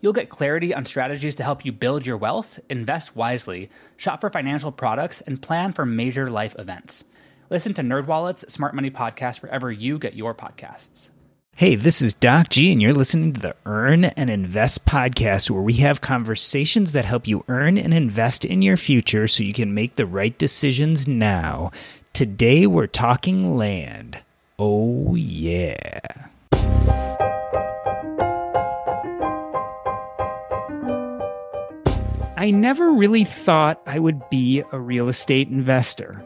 You'll get clarity on strategies to help you build your wealth, invest wisely, shop for financial products, and plan for major life events. Listen to NerdWallet's Smart Money Podcast wherever you get your podcasts. Hey, this is Doc G, and you're listening to the Earn and Invest podcast, where we have conversations that help you earn and invest in your future so you can make the right decisions now. Today, we're talking land. Oh, yeah. I never really thought I would be a real estate investor.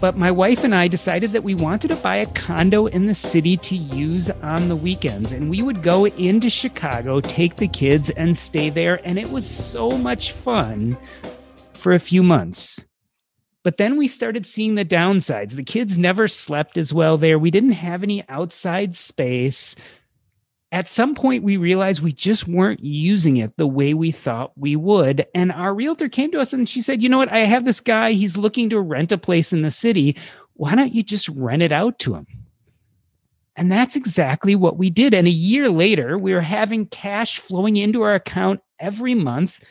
But my wife and I decided that we wanted to buy a condo in the city to use on the weekends. And we would go into Chicago, take the kids, and stay there. And it was so much fun for a few months. But then we started seeing the downsides. The kids never slept as well there. We didn't have any outside space at some point we realized we just weren't using it the way we thought we would. And our realtor came to us and she said you know what? I have this guy. He's looking to rent a place in the city. Why don't you just rent it out to him? And that's exactly what we did. And a year later we were having cash flowing into our account every month.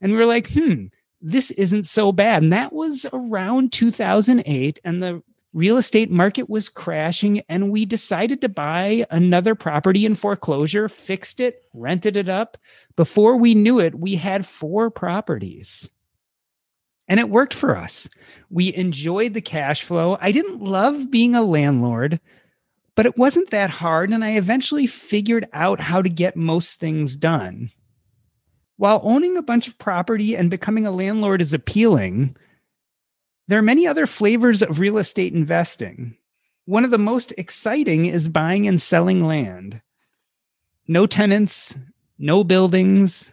And we were like hmm this isn't so bad. And that was around 2008 and the real estate market was crashing and we decided to buy another property in foreclosure fixed it rented it up. Before we knew it we had four properties. And it worked for us. We enjoyed the cash flow. I didn't love being a landlord but it wasn't that hard and i eventually figured out how to get most things done. While owning a bunch of property and becoming a landlord is appealing there are many other flavors of real estate investing. One of the most exciting is buying and selling land. No tenants, no buildings,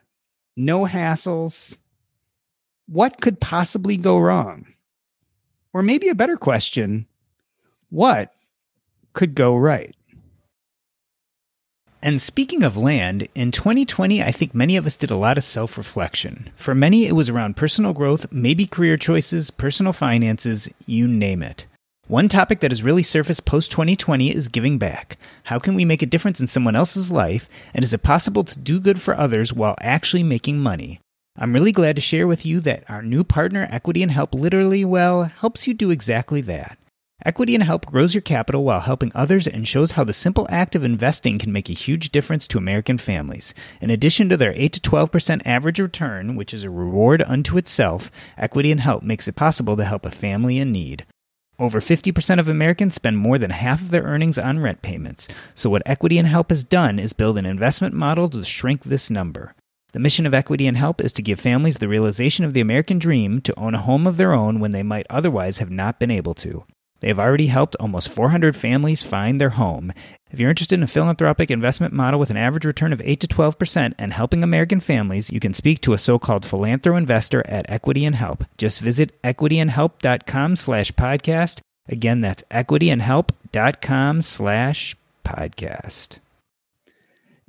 no hassles. What could possibly go wrong? Or maybe a better question what could go right? And speaking of land, in 2020, I think many of us did a lot of self reflection. For many, it was around personal growth, maybe career choices, personal finances, you name it. One topic that has really surfaced post 2020 is giving back. How can we make a difference in someone else's life, and is it possible to do good for others while actually making money? I'm really glad to share with you that our new partner, Equity and Help, literally, well, helps you do exactly that. Equity and Help grows your capital while helping others and shows how the simple act of investing can make a huge difference to American families. In addition to their 8 to 12% average return, which is a reward unto itself, Equity and Help makes it possible to help a family in need. Over 50% of Americans spend more than half of their earnings on rent payments. So, what Equity and Help has done is build an investment model to shrink this number. The mission of Equity and Help is to give families the realization of the American dream to own a home of their own when they might otherwise have not been able to. They have already helped almost 400 families find their home. If you're interested in a philanthropic investment model with an average return of 8 to 12% and helping American families, you can speak to a so-called philanthro investor at Equity and Help. Just visit equityandhelp.com slash podcast. Again, that's equityandhelp.com slash podcast.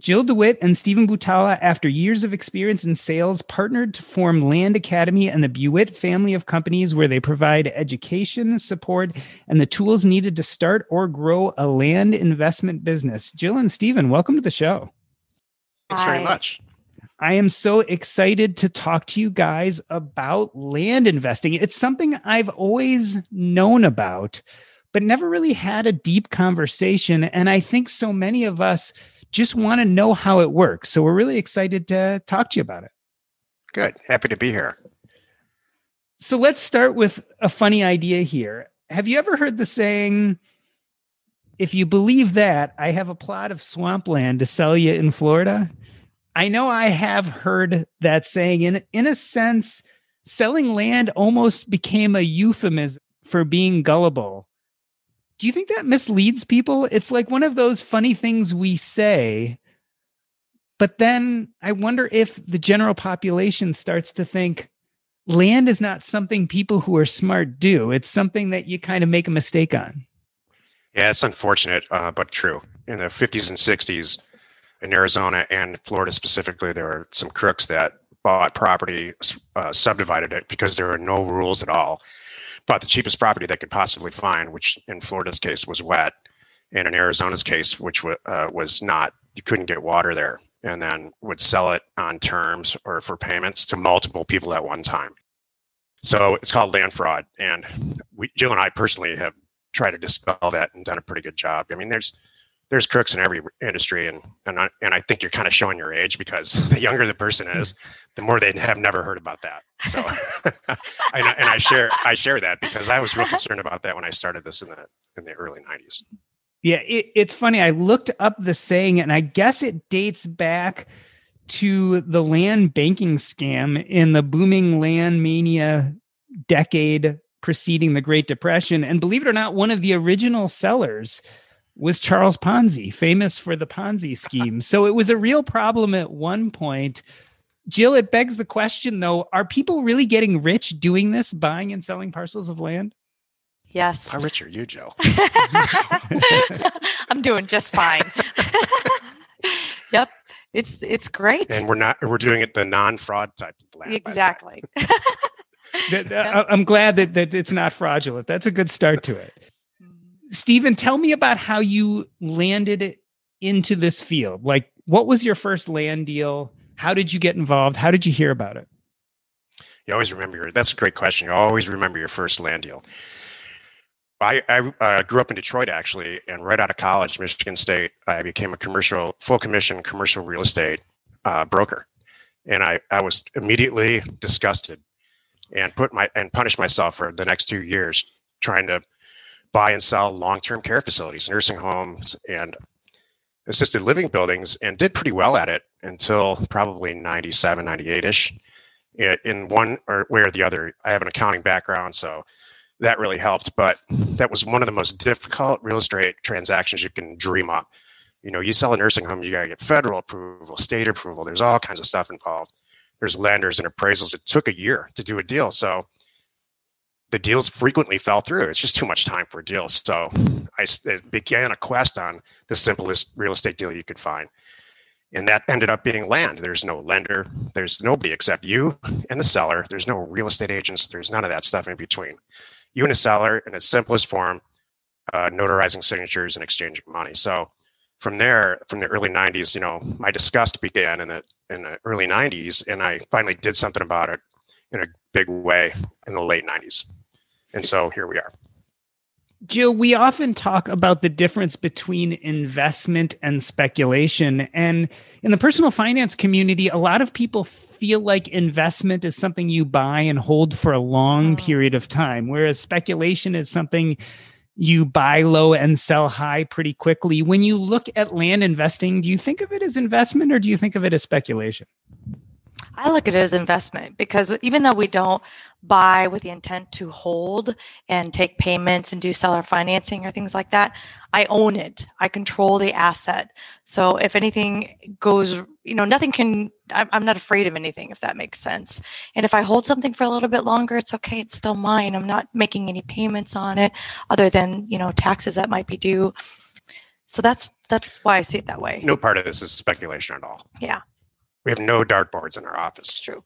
Jill DeWitt and Stephen Butala, after years of experience in sales, partnered to form Land Academy and the Buitt family of companies where they provide education, support, and the tools needed to start or grow a land investment business. Jill and Stephen, welcome to the show. Thanks very much. I am so excited to talk to you guys about land investing. It's something I've always known about, but never really had a deep conversation. And I think so many of us just want to know how it works. So we're really excited to talk to you about it. Good. Happy to be here. So let's start with a funny idea here. Have you ever heard the saying, if you believe that, I have a plot of swampland to sell you in Florida? I know I have heard that saying. In, in a sense, selling land almost became a euphemism for being gullible. Do you think that misleads people? It's like one of those funny things we say. But then I wonder if the general population starts to think land is not something people who are smart do. It's something that you kind of make a mistake on. Yeah, it's unfortunate, uh, but true. In the 50s and 60s, in Arizona and Florida specifically, there were some crooks that bought property, uh, subdivided it because there were no rules at all. Bought the cheapest property they could possibly find, which in Florida's case was wet, and in Arizona's case, which uh, was not. You couldn't get water there, and then would sell it on terms or for payments to multiple people at one time. So it's called land fraud, and we, Jill and I personally have tried to dispel that and done a pretty good job. I mean, there's there's crooks in every industry, and and I, and I think you're kind of showing your age because the younger the person hmm. is, the more they have never heard about that. So, and, and I share I share that because I was real concerned about that when I started this in the in the early '90s. Yeah, it, it's funny. I looked up the saying, and I guess it dates back to the land banking scam in the booming land mania decade preceding the Great Depression. And believe it or not, one of the original sellers was Charles Ponzi, famous for the Ponzi scheme. so it was a real problem at one point. Jill, it begs the question though are people really getting rich doing this, buying and selling parcels of land? Yes. How rich are you, Joe? I'm doing just fine. yep. It's it's great. And we're not we're doing it the non-fraud type of land. Exactly. I'm glad that, that it's not fraudulent. That's a good start to it. Stephen, tell me about how you landed into this field. Like, what was your first land deal? How did you get involved? How did you hear about it? You always remember your, that's a great question. You always remember your first land deal. I, I uh, grew up in Detroit actually, and right out of college, Michigan State, I became a commercial, full commission commercial real estate uh, broker, and I, I was immediately disgusted, and put my and punished myself for the next two years trying to buy and sell long-term care facilities, nursing homes, and assisted living buildings, and did pretty well at it until probably 97, 98ish. In one or way or the other, I have an accounting background, so that really helped. But that was one of the most difficult real estate transactions you can dream up. You know, you sell a nursing home, you got to get federal approval, state approval. There's all kinds of stuff involved. There's lenders and appraisals. It took a year to do a deal. So the deals frequently fell through. It's just too much time for a deal. So I began a quest on the simplest real estate deal you could find. And that ended up being land. There's no lender. There's nobody except you and the seller. There's no real estate agents. There's none of that stuff in between you and a seller in its simplest form, uh, notarizing signatures and exchanging money. So from there, from the early 90s, you know, my disgust began in the in the early 90s, and I finally did something about it in a big way in the late 90s. And so here we are. Jill, we often talk about the difference between investment and speculation. And in the personal finance community, a lot of people feel like investment is something you buy and hold for a long mm. period of time, whereas speculation is something you buy low and sell high pretty quickly. When you look at land investing, do you think of it as investment or do you think of it as speculation? I look at it as investment because even though we don't buy with the intent to hold and take payments and do seller financing or things like that, I own it. I control the asset. So if anything goes, you know, nothing can, I'm not afraid of anything, if that makes sense. And if I hold something for a little bit longer, it's okay. It's still mine. I'm not making any payments on it other than, you know, taxes that might be due. So that's, that's why I see it that way. No part of this is speculation at all. Yeah. We have no dartboards in our office. It's true.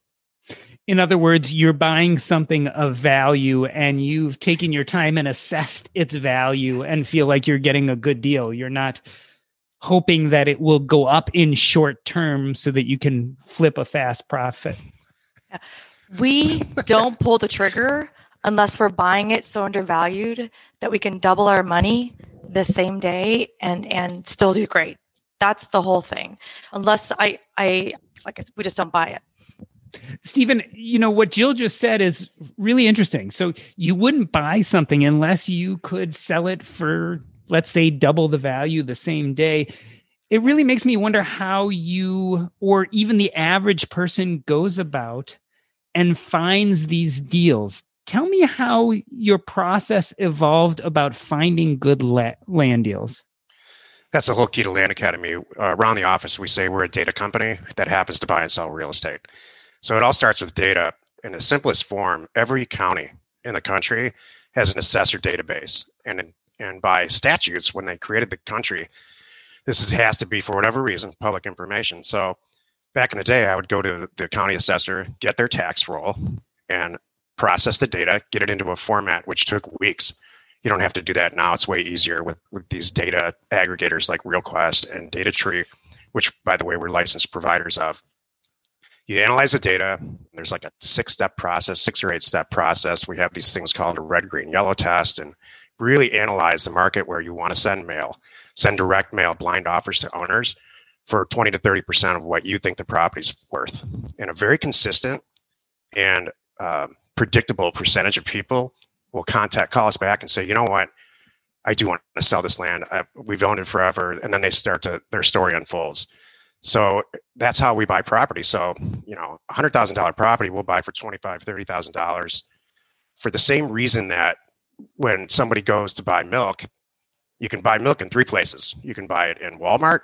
In other words, you're buying something of value and you've taken your time and assessed its value and feel like you're getting a good deal. You're not hoping that it will go up in short term so that you can flip a fast profit. We don't pull the trigger unless we're buying it so undervalued that we can double our money the same day and and still do great. That's the whole thing. Unless I I like I, we just don't buy it. Stephen, you know, what Jill just said is really interesting. So you wouldn't buy something unless you could sell it for, let's say, double the value the same day. It really makes me wonder how you, or even the average person, goes about and finds these deals. Tell me how your process evolved about finding good la- land deals. That's the whole key to Land Academy. Uh, around the office, we say we're a data company that happens to buy and sell real estate. So it all starts with data. In the simplest form, every county in the country has an assessor database. And, and by statutes, when they created the country, this is, has to be, for whatever reason, public information. So back in the day, I would go to the county assessor, get their tax roll, and process the data, get it into a format which took weeks. You don't have to do that now. It's way easier with, with these data aggregators like RealQuest and DataTree, which, by the way, we're licensed providers of you analyze the data. There's like a six step process, six or eight step process. We have these things called a red, green, yellow test and really analyze the market where you want to send mail, send direct mail, blind offers to owners for 20 to 30% of what you think the property's worth. And a very consistent and uh, predictable percentage of people will contact, call us back and say, you know what? I do want to sell this land. I, we've owned it forever. And then they start to, their story unfolds. So that's how we buy property. So, you know, hundred thousand dollar property we'll buy for twenty-five, thirty thousand dollars for the same reason that when somebody goes to buy milk, you can buy milk in three places. You can buy it in Walmart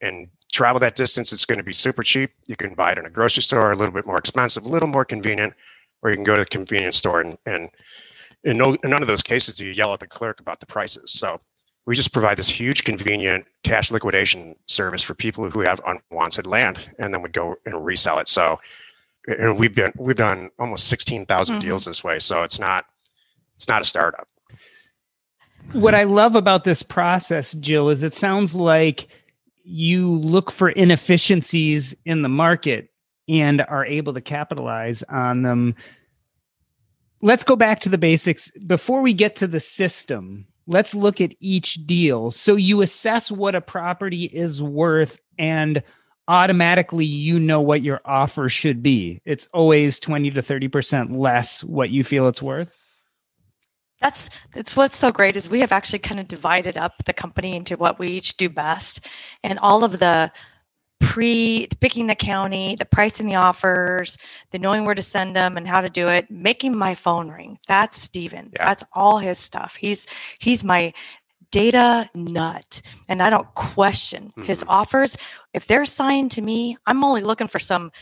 and travel that distance, it's going to be super cheap. You can buy it in a grocery store, a little bit more expensive, a little more convenient, or you can go to the convenience store and, and in, no, in none of those cases do you yell at the clerk about the prices. So we just provide this huge convenient cash liquidation service for people who have unwanted land and then we go and resell it so and we've been we've done almost 16,000 mm-hmm. deals this way so it's not it's not a startup what i love about this process jill is it sounds like you look for inefficiencies in the market and are able to capitalize on them let's go back to the basics before we get to the system let's look at each deal. So you assess what a property is worth and automatically you know what your offer should be. It's always 20 to 30% less what you feel it's worth. That's that's what's so great is we have actually kind of divided up the company into what we each do best and all of the pre picking the county, the pricing the offers, the knowing where to send them and how to do it, making my phone ring. That's Steven. Yeah. That's all his stuff. He's he's my data nut and I don't question mm-hmm. his offers. If they're assigned to me, I'm only looking for some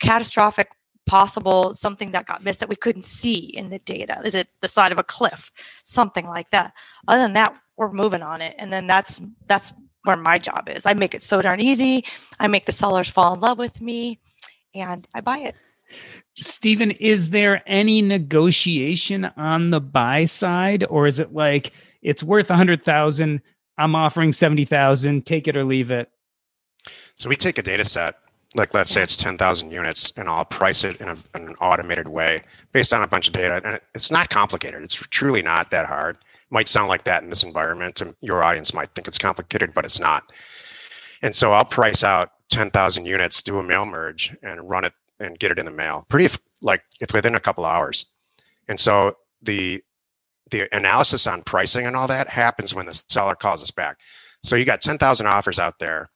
catastrophic possible something that got missed that we couldn't see in the data. Is it the side of a cliff? Something like that. Other than that, we're moving on it. And then that's that's where my job is. I make it so darn easy. I make the sellers fall in love with me and I buy it. Stephen, is there any negotiation on the buy side or is it like it's worth a hundred thousand, I'm offering 70,000, take it or leave it? So we take a data set, like let's say it's 10,000 units and I'll price it in, a, in an automated way based on a bunch of data. And it's not complicated. It's truly not that hard might sound like that in this environment and your audience might think it's complicated but it's not. And so i'll price out 10,000 units do a mail merge and run it and get it in the mail pretty like it's within a couple hours. And so the the analysis on pricing and all that happens when the seller calls us back. So you got 10,000 offers out there.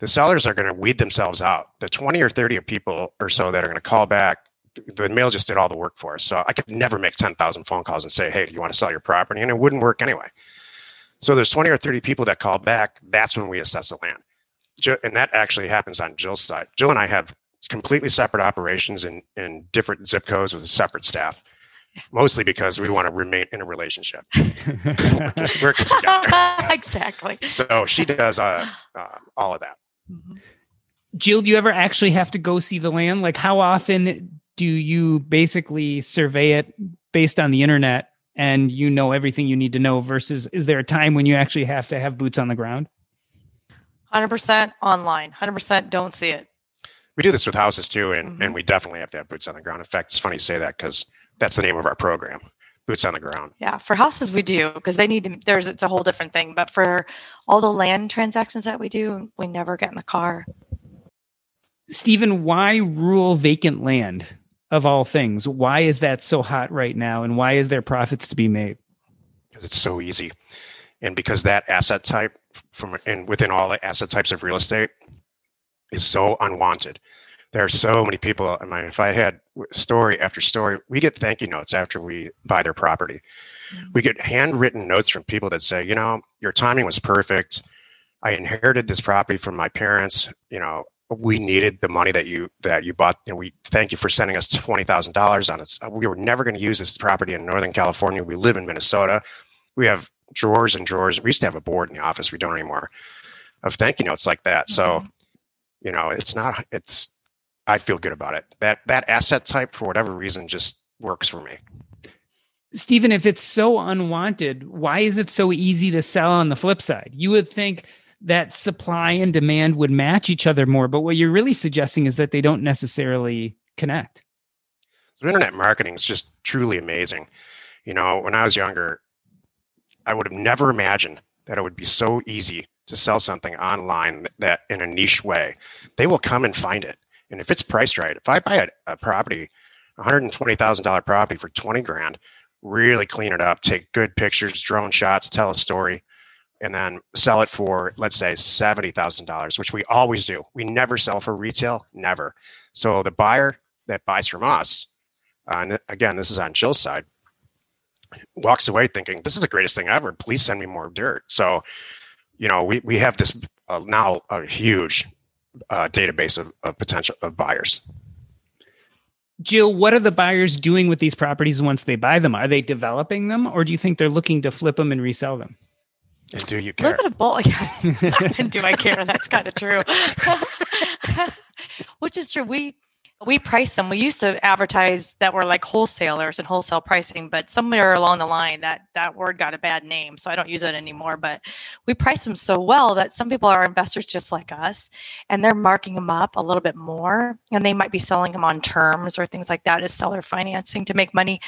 The sellers are going to weed themselves out. The 20 or 30 of people or so that are going to call back the mail just did all the work for us. So I could never make 10,000 phone calls and say, hey, do you want to sell your property? And it wouldn't work anyway. So there's 20 or 30 people that call back. That's when we assess the land. And that actually happens on Jill's side. Jill and I have completely separate operations in, in different zip codes with a separate staff, mostly because we want to remain in a relationship. Work exactly. So she does uh, uh, all of that. Mm-hmm. Jill, do you ever actually have to go see the land? Like, how often do you basically survey it based on the internet and you know everything you need to know versus is there a time when you actually have to have boots on the ground? 100% online. 100% don't see it. We do this with houses too and, mm-hmm. and we definitely have to have boots on the ground. In fact it's funny you say that because that's the name of our program boots on the ground. Yeah for houses we do because they need to there's it's a whole different thing but for all the land transactions that we do we never get in the car. Stephen, why rural vacant land of all things? Why is that so hot right now? And why is there profits to be made? Because it's so easy. And because that asset type from and within all the asset types of real estate is so unwanted. There are so many people. I mean, if I had story after story, we get thank you notes after we buy their property. Mm-hmm. We get handwritten notes from people that say, you know, your timing was perfect. I inherited this property from my parents. You know, we needed the money that you that you bought and we thank you for sending us $20000 on it. We were never going to use this property in northern california. We live in minnesota. We have drawers and drawers. We used to have a board in the office. We don't anymore of thank you notes like that. Mm-hmm. so you know it's not it's i feel good about it. That that asset type for whatever reason just works for me. Stephen if it's so unwanted why is it so easy to sell on the flip side? You would think that supply and demand would match each other more. But what you're really suggesting is that they don't necessarily connect. So internet marketing is just truly amazing. You know, when I was younger, I would have never imagined that it would be so easy to sell something online that in a niche way. They will come and find it. And if it's priced right, if I buy a, a property, $120,000 property for 20 grand, really clean it up, take good pictures, drone shots, tell a story, and then sell it for let's say $70,000 which we always do. We never sell for retail, never. So the buyer that buys from us uh, and again this is on Jill's side walks away thinking this is the greatest thing ever. Please send me more dirt. So you know, we we have this uh, now a huge uh, database of, of potential of buyers. Jill, what are the buyers doing with these properties once they buy them? Are they developing them or do you think they're looking to flip them and resell them? And do you care? A little bit of both. And do I care? That's kind of true. Which is true. We we price them. We used to advertise that we're like wholesalers and wholesale pricing, but somewhere along the line that that word got a bad name, so I don't use it anymore. But we price them so well that some people are investors just like us, and they're marking them up a little bit more, and they might be selling them on terms or things like that as seller financing to make money.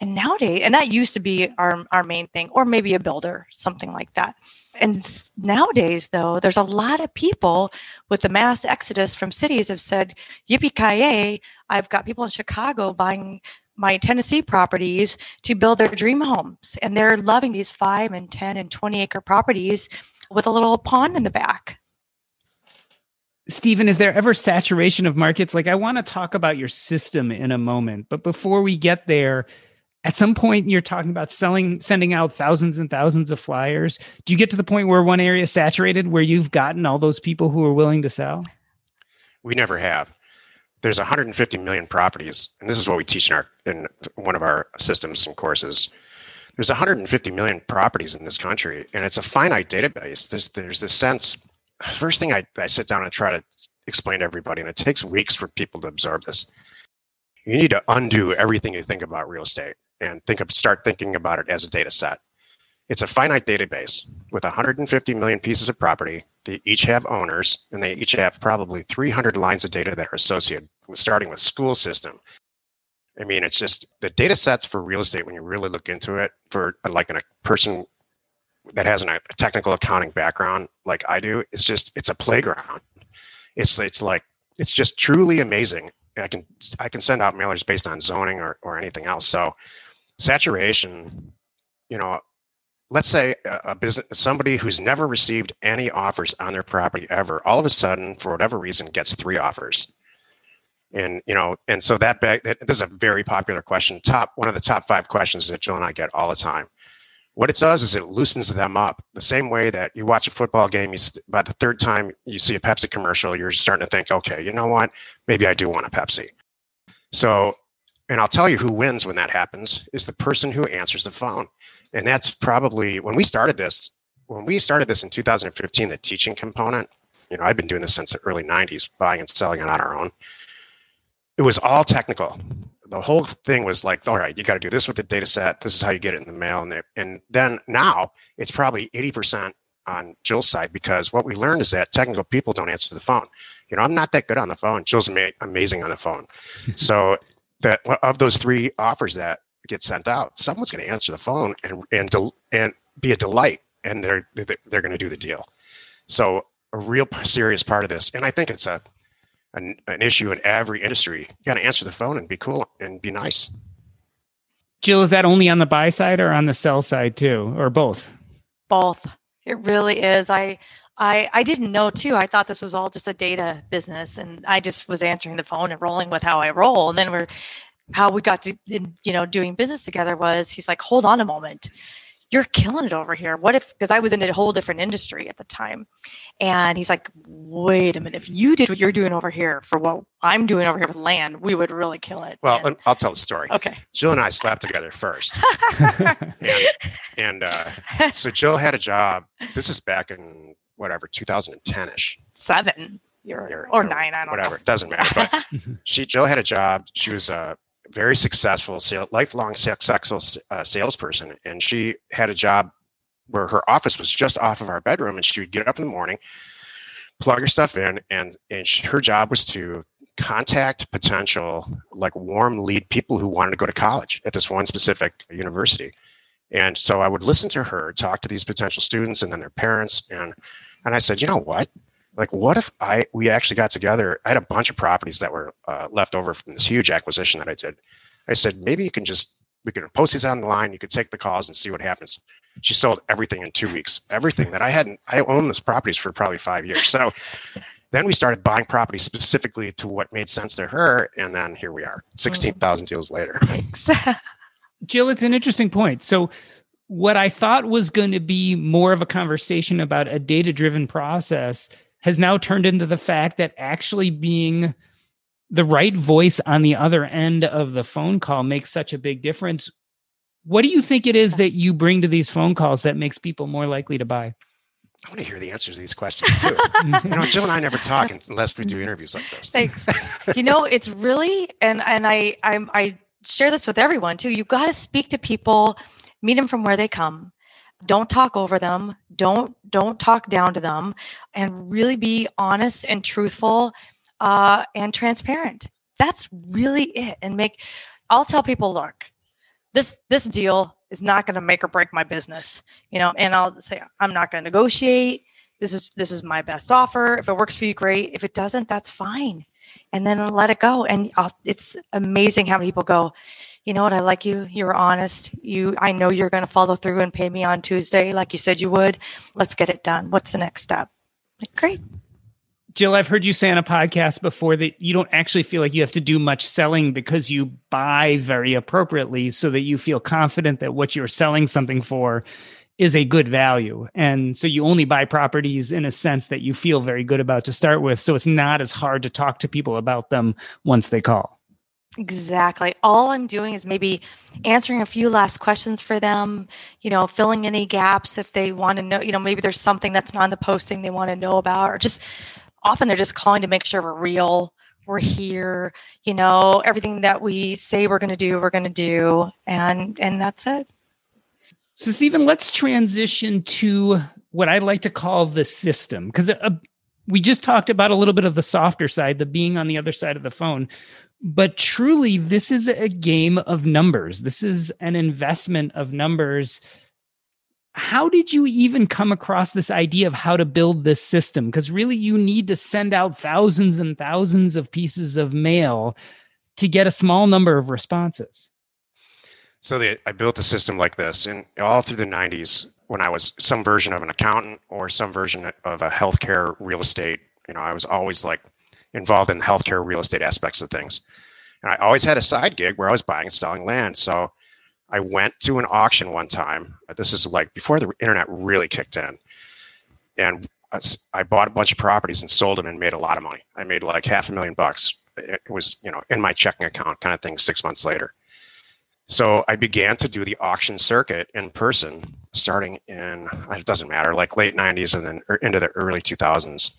And nowadays, and that used to be our our main thing, or maybe a builder, something like that and nowadays though there's a lot of people with the mass exodus from cities have said yippee ki i've got people in chicago buying my tennessee properties to build their dream homes and they're loving these 5 and 10 and 20 acre properties with a little pond in the back Stephen, is there ever saturation of markets? Like, I want to talk about your system in a moment, but before we get there, at some point you're talking about selling sending out thousands and thousands of flyers. Do you get to the point where one area is saturated where you've gotten all those people who are willing to sell? We never have. There's 150 million properties and this is what we teach in our in one of our systems and courses. There's 150 million properties in this country and it's a finite database. There's there's this sense first thing I, I sit down and try to explain to everybody and it takes weeks for people to absorb this. You need to undo everything you think about real estate and think of start thinking about it as a data set. It's a finite database with 150 million pieces of property. They each have owners, and they each have probably 300 lines of data that are associated with starting with school system. I mean, it's just the data sets for real estate when you really look into it for like a person that has a technical accounting background like I do, it's just it's a playground. It's it's like it's just truly amazing. I can I can send out mailers based on zoning or, or anything else. So saturation, you know, let's say a, business somebody who's never received any offers on their property ever, all of a sudden, for whatever reason, gets three offers. And you know, and so that, that this is a very popular question. Top one of the top five questions that Jill and I get all the time. What it does is it loosens them up the same way that you watch a football game. You by the third time you see a Pepsi commercial, you're starting to think, okay, you know what? Maybe I do want a Pepsi. So and I'll tell you who wins when that happens is the person who answers the phone. And that's probably when we started this, when we started this in 2015, the teaching component, you know, I've been doing this since the early 90s, buying and selling it on our own. It was all technical. The whole thing was like, all right, you got to do this with the data set. This is how you get it in the mail. And, and then now it's probably 80% on Jill's side because what we learned is that technical people don't answer the phone. You know, I'm not that good on the phone. Jill's ama- amazing on the phone. so that of those three offers that get sent out, someone's going to answer the phone and and del- and be a delight, and they're they're going to do the deal. So a real serious part of this, and I think it's a an, an issue in every industry, you got to answer the phone and be cool and be nice. Jill, is that only on the buy side or on the sell side too, or both? Both. It really is. I I I didn't know too. I thought this was all just a data business, and I just was answering the phone and rolling with how I roll. And then we're how we got to you know doing business together was he's like, hold on a moment you're killing it over here. What if, because I was in a whole different industry at the time. And he's like, wait a minute, if you did what you're doing over here for what I'm doing over here with land, we would really kill it. Well, and, I'll tell the story. Okay. Jill and I slept together first. and, and uh, so Jill had a job. This is back in whatever, 2010 ish. Seven. Or, or, nine, I don't whatever. know. Whatever. It doesn't matter. But she, Jill had a job. She was a very successful, lifelong successful uh, salesperson, and she had a job where her office was just off of our bedroom, and she would get up in the morning, plug her stuff in, and and she, her job was to contact potential like warm lead people who wanted to go to college at this one specific university. And so I would listen to her talk to these potential students and then their parents, and and I said, you know what? Like what if i we actually got together i had a bunch of properties that were uh, left over from this huge acquisition that i did. I said maybe you can just we can post these on the line you could take the calls and see what happens. She sold everything in two weeks. Everything that i hadn't i owned those properties for probably five years. So then we started buying property specifically to what made sense to her and then here we are 16000 deals later. Jill it's an interesting point. So what i thought was going to be more of a conversation about a data driven process has now turned into the fact that actually being the right voice on the other end of the phone call makes such a big difference. What do you think it is that you bring to these phone calls that makes people more likely to buy? I want to hear the answers to these questions too. you know, Jill and I never talk unless we do interviews like this. Thanks. you know, it's really and and I I'm, I share this with everyone too. You got to speak to people, meet them from where they come, don't talk over them. Don't don't talk down to them. And really be honest and truthful uh, and transparent. That's really it. And make i'll tell people look this this deal is not going to make or break my business you know? And i'll say i'm not going to negotiate. This is this is my best offer. If it works for you great. If it doesn't that's fine and then let it go. And it's amazing how many people go you know what? I like you. You're honest. You i know you're going to follow through and pay me on tuesday like you said you would. Let's get it done. What's the next step? Like, great. Jill i've heard you say on a podcast before that you don't actually feel like you have to do much selling because you buy very appropriately so that you feel confident that what you're selling something for is a good value. And so you only buy properties in a sense that you feel very good about to start with. So it's not as hard to talk to people about them once they call. Exactly. All I'm doing is maybe answering a few last questions for them, you know, filling any gaps if they want to know, you know, maybe there's something that's not in the posting they want to know about, or just often they're just calling to make sure we're real, we're here, you know, everything that we say we're going to do, we're going to do. And, and that's it. So, Stephen, let's transition to what I like to call the system because uh, we just talked about a little bit of the softer side, the being on the other side of the phone. But truly, this is a game of numbers. This is an investment of numbers. How did you even come across this idea of how to build this system? Because really, you need to send out thousands and thousands of pieces of mail to get a small number of responses. So I built a system like this, and all through the 90s, when I was some version of an accountant or some version of a healthcare real estate, you know, I was always like involved in the healthcare real estate aspects of things. And I always had a side gig where I was buying and selling land. So I went to an auction one time. This is like before the internet really kicked in. And I bought a bunch of properties and sold them and made a lot of money. I made like half a million bucks. It was, you know, in my checking account kind of thing six months later. So I began to do the auction circuit in person starting in, it doesn't matter, like late 90s and then er, into the early 2000s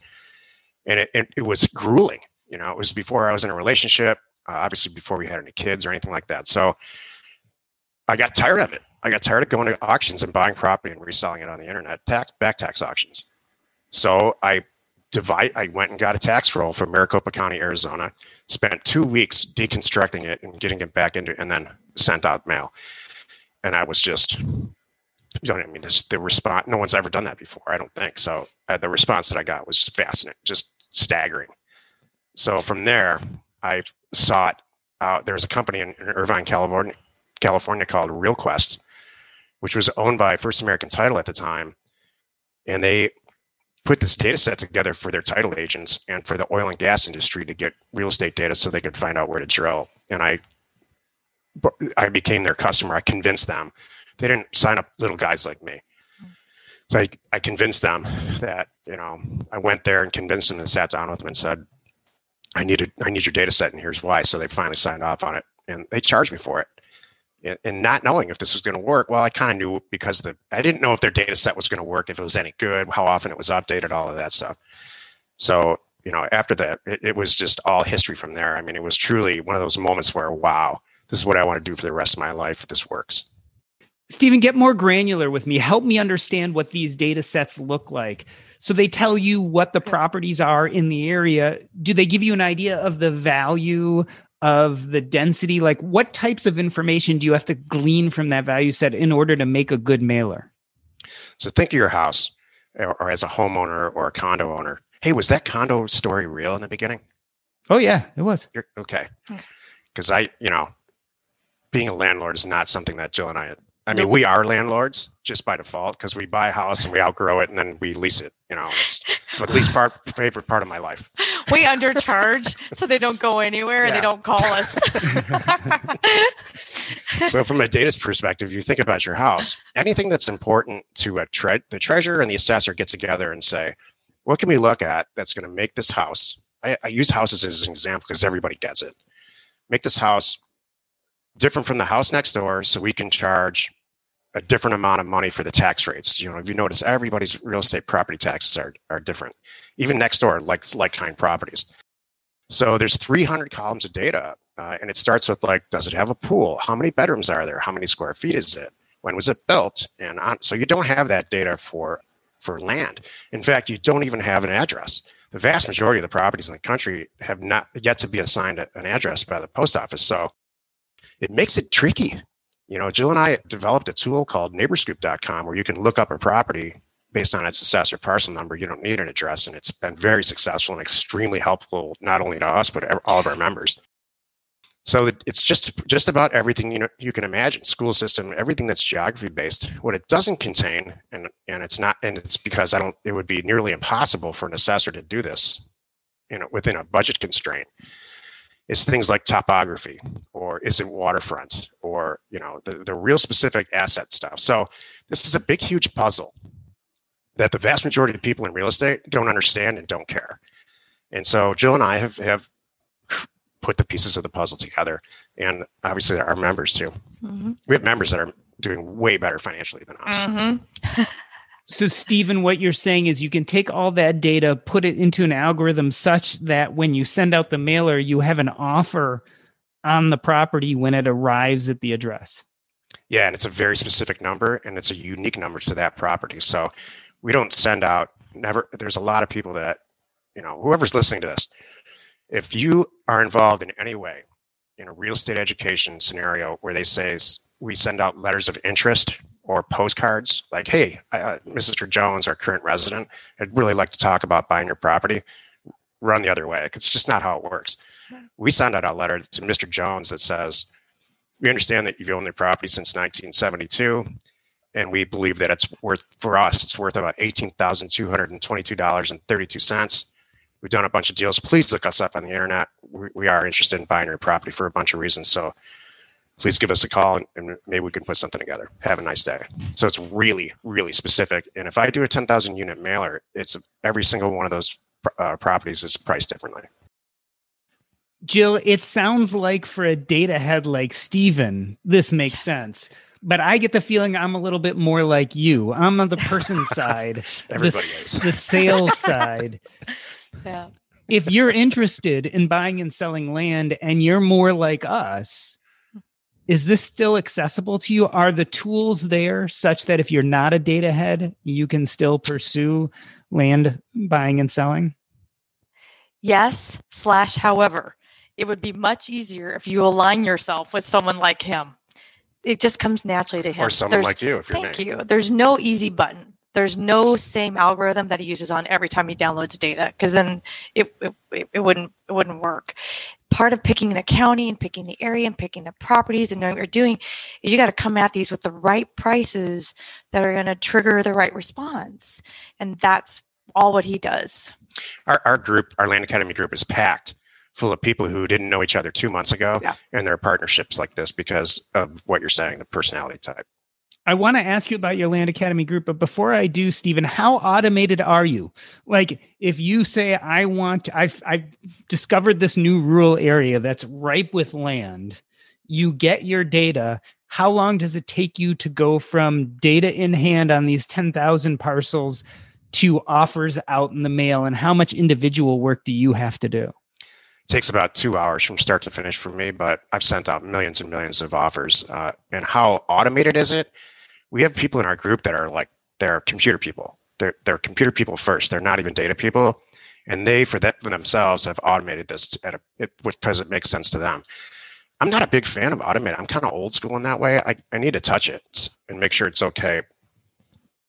and it, it, it, was grueling. You know, it was before I was in a relationship, uh, obviously before we had any kids or anything like that. So I got tired of it. I got tired of going to auctions and buying property and reselling it on the internet, tax back tax auctions. So I divide. I went and got a tax roll from Maricopa County, Arizona. Spent two weeks deconstructing it and getting it back into, and then sent out mail. And I was just you know, I mean, this, the response, no one's ever done that before, I don't think. So uh, the response that I got was fascinating, just staggering. So from there, I sought out. There was a company in, in Irvine, California, California called RealQuest, which was owned by First American Title at the time, and they put this data set together for their title agents and for the oil and gas industry to get real estate data so they could find out where to drill. And I I became their customer. I convinced them. They didn't sign up little guys like me. So I, I convinced them that, you know, I went there and convinced them and sat down with them and said, I need a, I need your data set and here's why. So they finally signed off on it and they charged me for it. And, not knowing if this was going to work, well, I kind of knew because the I didn't know if their data set was going to work, if it was any good, how often it was updated, all of that stuff. So you know, after that, it, it was just all history from there. I mean, it was truly one of those moments where, wow, this is what I want to do for the rest of my life. If this works. Stephen, get more granular with me. Help me understand what these data sets look like. So they tell you what the properties are in the area. Do they give you an idea of the value of the density? Like what types of information do you have to glean from that value set in order to make a good mailer? So think of your house or as a homeowner or a condo owner. Hey, was that condo story real in the beginning? Oh yeah, it was. You're, okay. Because I, you know, being a landlord is not something that Jill and I I mean, we are landlords just by default because we buy a house and we outgrow it and then we lease it. You know, it's, it's the least part, favorite part of my life. We undercharge so they don't go anywhere and they don't call us. so, from a data perspective, you think about your house. Anything that's important to a tre- the treasurer and the assessor get together and say, "What can we look at that's going to make this house?" I, I use houses as an example because everybody gets it. Make this house different from the house next door, so we can charge a different amount of money for the tax rates. You know, if you notice, everybody's real estate property taxes are, are different, even next door, like like kind properties. So there's 300 columns of data, uh, and it starts with like, does it have a pool? How many bedrooms are there? How many square feet is it? When was it built? And on, so you don't have that data for for land. In fact, you don't even have an address. The vast majority of the properties in the country have not yet to be assigned an address by the post office. So it makes it tricky you know, Jill and I developed a tool called neighborscoop.com where you can look up a property based on its assessor parcel number. You don't need an address, and it's been very successful and extremely helpful, not only to us, but all of our members. So it's just just about everything you know you can imagine, school system, everything that's geography based. What it doesn't contain, and and it's not, and it's because I don't. It would be nearly impossible for an assessor to do this, you know, within a budget constraint is things like topography or is it waterfront or you know the, the real specific asset stuff so this is a big huge puzzle that the vast majority of people in real estate don't understand and don't care and so jill and i have have put the pieces of the puzzle together and obviously our members too mm-hmm. we have members that are doing way better financially than us mm-hmm. So, Stephen, what you're saying is you can take all that data, put it into an algorithm such that when you send out the mailer, you have an offer on the property when it arrives at the address. Yeah, and it's a very specific number and it's a unique number to that property. So, we don't send out never there's a lot of people that, you know, whoever's listening to this, if you are involved in any way in a real estate education scenario where they say we send out letters of interest or postcards like, hey, uh, Mr. Jones, our current resident, I'd really like to talk about buying your property. Run the other way. It's just not how it works. We send out a letter to Mr. Jones that says, we understand that you've owned the property since 1972, and we believe that it's worth, for us, it's worth about $18,222.32. We've done a bunch of deals. Please look us up on the internet. We, we are interested in buying your property for a bunch of reasons. So please give us a call and, and, maybe we can put something together. Have a nice day. So it's really, really specific. And if I do a 10,000 unit mailer, it's every single one of those uh, properties is priced differently. Jill, it sounds like for a data head like Stephen, this makes sense. But I get the feeling I'm a little bit more like you. I'm on the person side, the, the sales side. Yeah. If you're interested in buying and selling land and you're more like us, is this still accessible to you? Are the tools there such that if you're not a data head, you can still pursue land buying and selling? Yes, slash, however, it would be much easier if you align yourself with someone like him. It just comes naturally to him. Or someone There's, like you. If you're thank you. There's no easy button. there's no same algorithm that he uses on every time he downloads data because then it, it, it wouldn't it wouldn't work part of picking the county and picking the area and picking the properties and knowing what you're doing is you got to come at these with the right prices that are going to trigger the right response. And that's all what he does. Our, our group our land academy group is packed full of people who didn't know each other two months ago Yeah. and there are partnerships like this because of what you're saying the personality type I want to ask you about your Land Academy group, but before I do, Stephen, how automated are you? Like, if you say, "I want," I've I've discovered this new rural area that's ripe with land. You get your data. How long does it take you to go from data in hand on these ten thousand parcels to offers out in the mail, and how much individual work do you have to do? takes about two hours from start to finish for me, but I've sent out millions and millions of offers. Uh, and how automated is it? We have people in our group that are like they're computer people. They're they're computer people first. They're not even data people, and they for that for themselves have automated this at a it, because it makes sense to them. I'm not a big fan of automate. I'm kind of old school in that way. I, I need to touch it and make sure it's okay.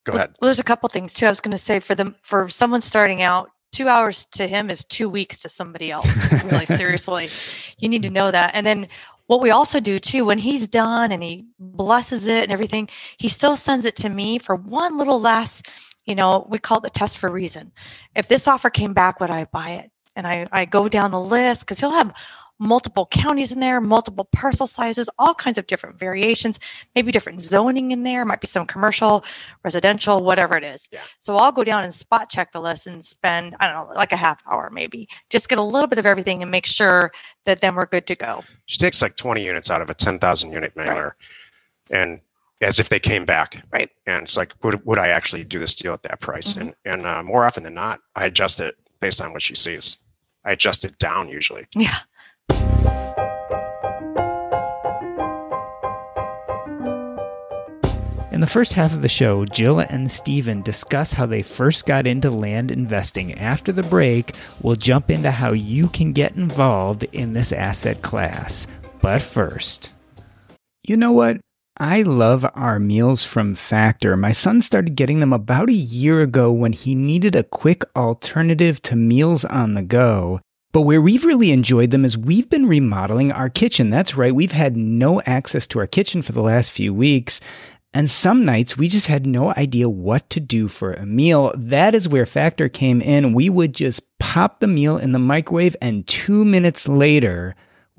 Go well, ahead. well there's a couple things too i was going to say for them for someone starting out two hours to him is two weeks to somebody else really seriously you need to know that and then what we also do too when he's done and he blesses it and everything he still sends it to me for one little last you know we call it the test for reason. If this offer came back would i buy it? And i, I go down the list because he'll have multiple counties in there multiple parcel sizes all kinds of different variations maybe different zoning in there might be some commercial residential whatever it is Yeah. so i'll go down and spot check the list and spend i don't know like a half hour maybe just get a little bit of everything and make sure that then we're good to go She takes like 20 units out of a 10,000 unit mailer, and as if they came back. Right. And it's like, would, would I actually do this deal at that price? Mhm. And and uh, more often than not, I adjust it based on what she sees. I adjust it down usually. yeah In the first half of the show, Jill and Steven discuss how they first got into land investing. After the break, we'll jump into how you can get involved in this asset class. But first, you know what? I love our meals from Factor. My son started getting them about a year ago when he needed a quick alternative to meals on the go. But where we've really enjoyed them is we've been remodeling our kitchen. That's right, we've had no access to our kitchen for the last few weeks. And some nights we just had no idea what to do for a meal. That is where Factor came in. We would just pop the meal in the microwave, and two minutes later,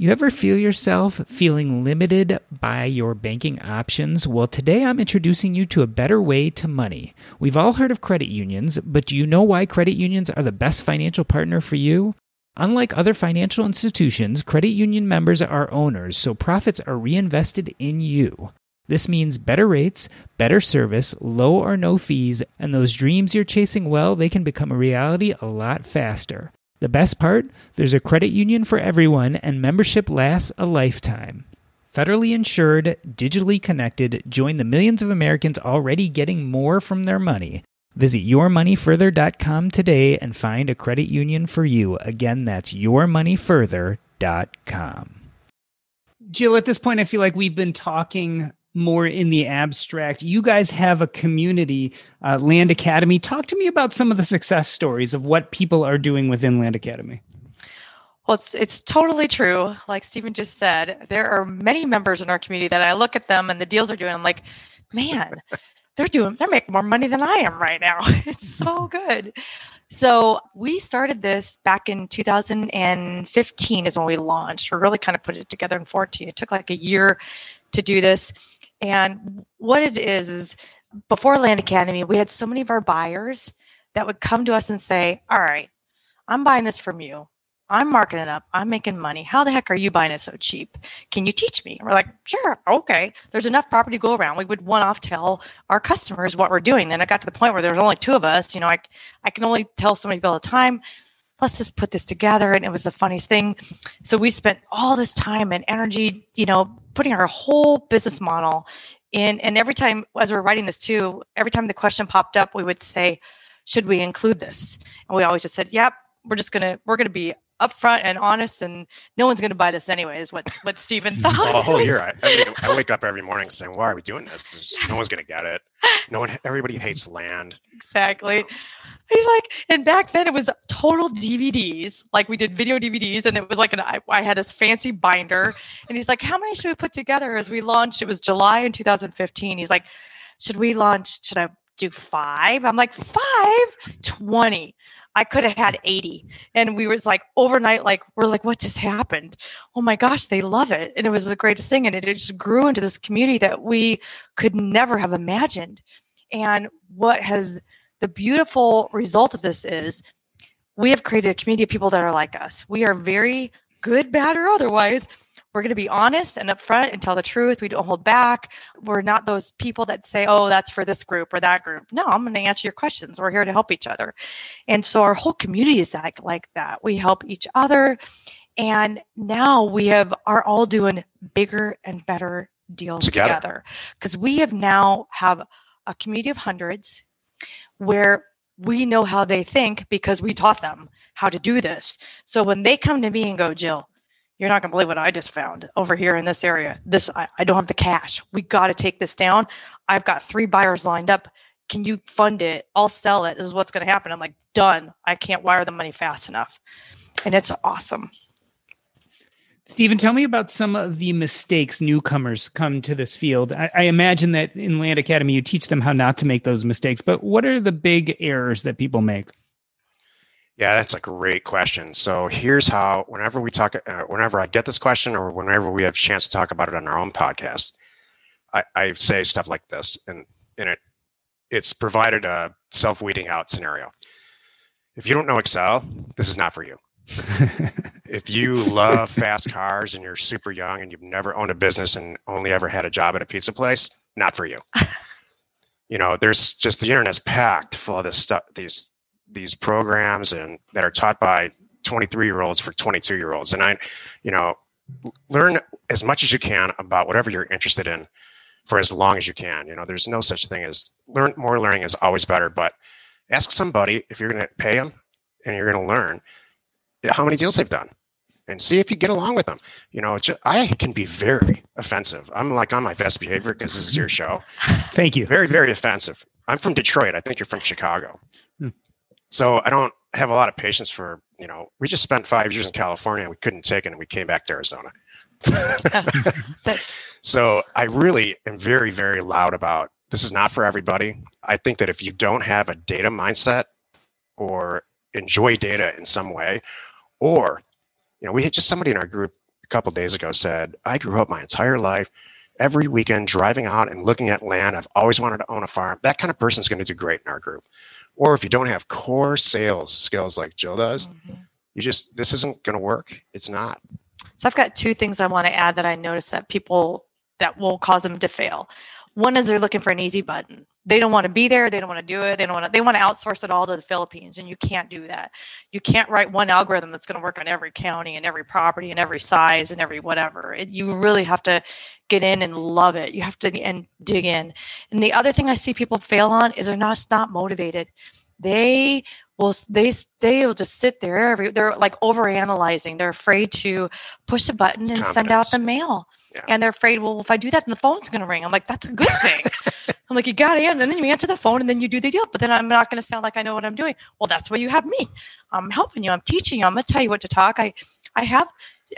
You ever feel yourself feeling limited by your banking options? Well, today I'm introducing you to a better way to money. We've all heard of credit unions, but do you know why credit unions are the best financial partner for you? Unlike other financial institutions, credit union members are owners, so profits are reinvested in you. This means better rates, better service, low or no fees, and those dreams you're chasing, well, they can become a reality a lot faster. The best part? There's a credit union for everyone, and membership lasts a lifetime. Federally insured, digitally connected, join the millions of Americans already getting more from their money. Visit yourmoneyfurther.com today and find a credit union for you. Again, that's yourmoneyfurther.com. Jill, at this point, I feel like we've been talking more in the abstract. You guys have a community, uh, Land Academy. Talk to me about some of the success stories of what people are doing within Land Academy. Well, it's it's totally true. Like Stephen just said, there are many members in our community that I look at them and the deals they're doing. I'm like, man, they're doing they're making more money than I am right now. It's so good. So we started this back in 2015 is when we launched. We really kind of put it together in 14. It took like a year to do this. And what it is is before Land Academy, we had so many of our buyers that would come to us and say, All right, I'm buying this from you. I'm marking it up. I'm making money. How the heck are you buying it so cheap? Can you teach me? And we're like, sure, okay. There's enough property to go around. We would one off tell our customers what we're doing. Then it got to the point where there was only two of us. You know, I, I can only tell so many people at a time. Let's just put this together. And it was the funniest thing. So we spent all this time and energy, you know, putting our whole business model in. And every time, as we're writing this too, every time the question popped up, we would say, should we include this? And we always just said, yep, we're just going to, we're going to be upfront and honest, and no one's going to buy this anyway. Is what what Stephen thought. A whole year. I, mean, I wake up every morning saying, "Why are we doing this? There's, no one's going to get it. No one. Everybody hates land." Exactly. He's like, and back then it was total DVDs. Like we did video DVDs, and it was like an I, I had this fancy binder. And he's like, "How many should we put together?" As we launched, it was July in 2015. He's like, "Should we launch? Should I do five? I'm like, five? 20. I could have had 80. And we was like overnight, like, we're like, what just happened? Oh my gosh, they love it. And it was the greatest thing. And it just grew into this community that we could never have imagined. And what has the beautiful result of this is we have created a community of people that are like us. We are very good, bad, or otherwise we're going to be honest and upfront and tell the truth. We don't hold back. We're not those people that say, oh, that's for this group or that group. No, I'm going to answer your questions. We're here to help each other. And so our whole community is like, like that. We help each other. And now we have are all doing bigger and better deals together because we have now have a community of hundreds where we know how they think because we taught them how to do this. So when they come to me and go, Jill, you're not going to believe what I just found over here in this area. This, I, I don't have the cash. We got to take this down. I've got three buyers lined up. Can you fund it? I'll sell it. This is what's going to happen. I'm like, done. I can't wire the money fast enough. And it's awesome. Stephen, tell me about some of the mistakes newcomers come to this field. I, I, imagine that in Land Academy, you teach them how not to make those mistakes, but what are the big errors that people make? Yeah, that's a great question. So here's how, whenever we talk, uh, whenever I get this question or whenever we have a chance to talk about it on our own podcast, I, I say stuff like this and in it, it's provided a self weeding out scenario. If you don't know Excel, this is not for you. if you love fast cars and you're super young and you've never owned a business and only ever had a job at a pizza place, not for you. you know, there's just the internet's packed full of this stuff, these these programs and that are taught by 23 year olds for 22 year olds and i you know learn as much as you can about whatever you're interested in for as long as you can. You know there's no such thing as learn more learning is always better but ask somebody if you're going to pay them and you're going to learn how many deals they've done and see if you get along with them. You know just, i can be very offensive. I'm like on my best behavior because this is your show. Thank you. Very very offensive. I'm from detroit. I think you're from chicago. Hmm. So I don't have a lot of patience for, you know, we just spent five years in California and we couldn't take it and we came back to Arizona. so I really am very, very loud about this is not for everybody. I think that if you don't have a data mindset or enjoy data in some way, or, you know, we had just somebody in our group a couple days ago said, I grew up my entire life every weekend driving out and looking at land. I've always wanted to own a farm. That kind of person is going to do great in our group or if you don't have core sales skills like Jill does, mm-hmm. you just this isn't going to work. It's not. So I've got two things I want to add that I noticed that people that will cause them to fail. One is they're looking for an easy button. They don't want to be there. They don't want to do it. They don't want to. They want to outsource it all to the Philippines, and you can't do that. You can't write one algorithm that's going to work on every county and every property and every size and every whatever. It, you really have to get in and love it. You have to and dig in. And the other thing I see people fail on is they're not not motivated. They will they they will just sit there. Every, they're like over analyzing. They're afraid to push a button and send out the mail. Yeah. And they're afraid, well, if I do that, then the phone's going to ring. I'm like, that's a good thing. I'm like, you got it. And then you answer the phone and then you do the deal. But then I'm not going to sound like I know what I'm doing. Well, that's why you have me. I'm helping you. I'm teaching you. I'm going to tell you what to talk. I, I have,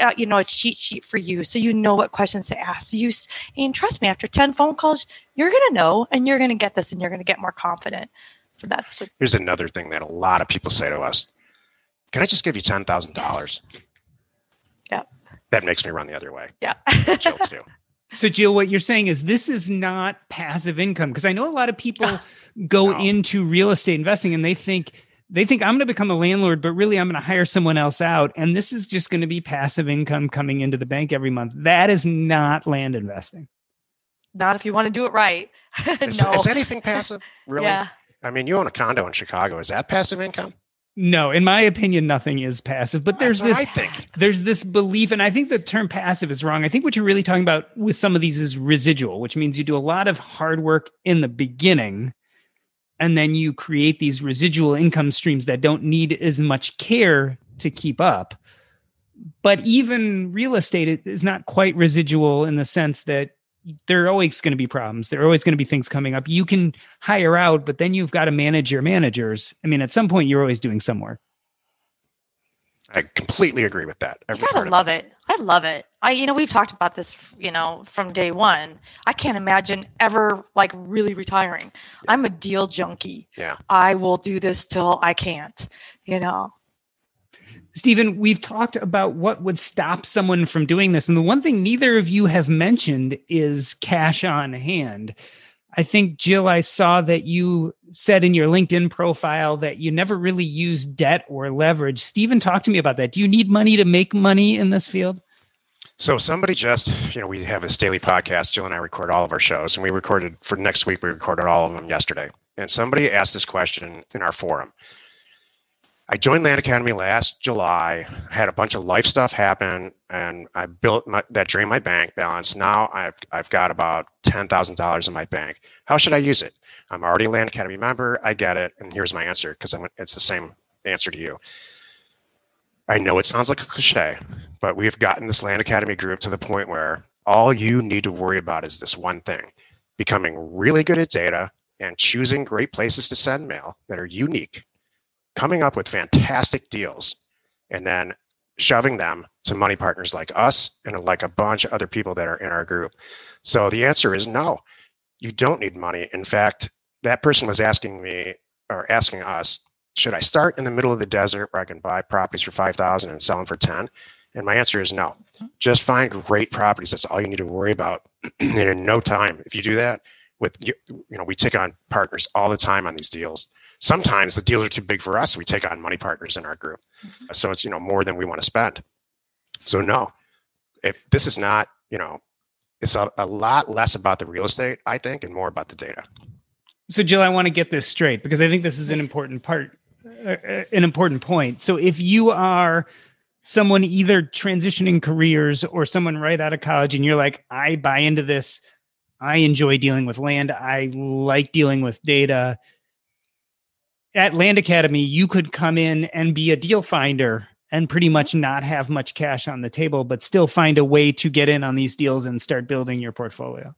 uh, you know, a cheat sheet for you. So you know what questions to ask. So you, and trust me, after 10 phone calls, you're going to know and you're going to get this and you're going to get more confident. So that's the. Here's another thing that a lot of people say to us Can I just give you $10,000? Yeah. That makes me run the other way. Yeah. Jill, too. So, Jill, what you're saying is this is not passive income because I know a lot of people go No. into real estate investing and they think they think I'm going to become a landlord, but really I'm going to hire someone else out, and this is just going to be passive income coming into the bank every month. That is not land investing. Not if you want to do it right. Is, no. is anything passive? Really? Yeah. I mean, you own a condo in Chicago. Is that passive income? No, in my opinion, nothing is passive. But there's That's this I think. there's this belief, and I think the term passive is wrong. I think what you're really talking about with some of these is residual, which means you do a lot of hard work in the beginning, and then you create these residual income streams that don't need as much care to keep up. But even real estate is not quite residual in the sense that there are always going to be problems. There are always going to be things coming up. You can hire out, but then you've got to manage your managers. I mean, at some point, you're always doing some work. I completely agree with that. You gotta love it. I love it. I, you know, we've talked about this, you know, from day one. I can't imagine ever like really retiring. I'm a deal junkie. Yeah. I will do this till I can't, you know. Stephen, we've talked about what would stop someone from doing this. And the one thing neither of you have mentioned is cash on hand. I think, Jill, I saw that you said in your LinkedIn profile that you never really use debt or leverage. Stephen, talk to me about that. Do you need money to make money in this field? So somebody just, you know, we have this daily podcast. Jill and I record all of our shows, and we recorded for next week. We recorded all of them yesterday, and somebody asked this question in our forum. I joined Land Academy last July. Had a bunch of life stuff happen, and I built my, that drained my bank balance. Now I've I've got about ten thousand dollars in my bank. How should I use it? I'm already a Land Academy member. I get it, and here's my answer because it's the same answer to you. I know it sounds like a cliche, but we've gotten this Land Academy group to the point where all you need to worry about is this one thing becoming really good at data and choosing great places to send mail that are unique, coming up with fantastic deals, and then shoving them to money partners like us and like a bunch of other people that are in our group. So the answer is no, you don't need money. In fact, that person was asking me or asking us, should I start in the middle of the desert where I can buy properties for 5,000 and sell them for 10? And my answer is no. Just find great properties. That's all you need to worry about. and in no time, if you do that, with you, know, we take on partners all the time on these deals. Sometimes the deals are too big for us. We take on money partners in our group. So it's, you know, more than we want to spend. So no, if this is not, you know, it's a, a lot less about the real estate, I think, and more about the data. So, Jill, I want to get this straight because I think this is an important part, uh, uh, an important point. So, if you are someone either transitioning careers or someone right out of college and you're like, I buy into this, I enjoy dealing with land, I like dealing with data. At Land Academy, you could come in and be a deal finder and pretty much mm-hmm. not have much cash on the table, but still find a way to get in on these deals and start building your portfolio.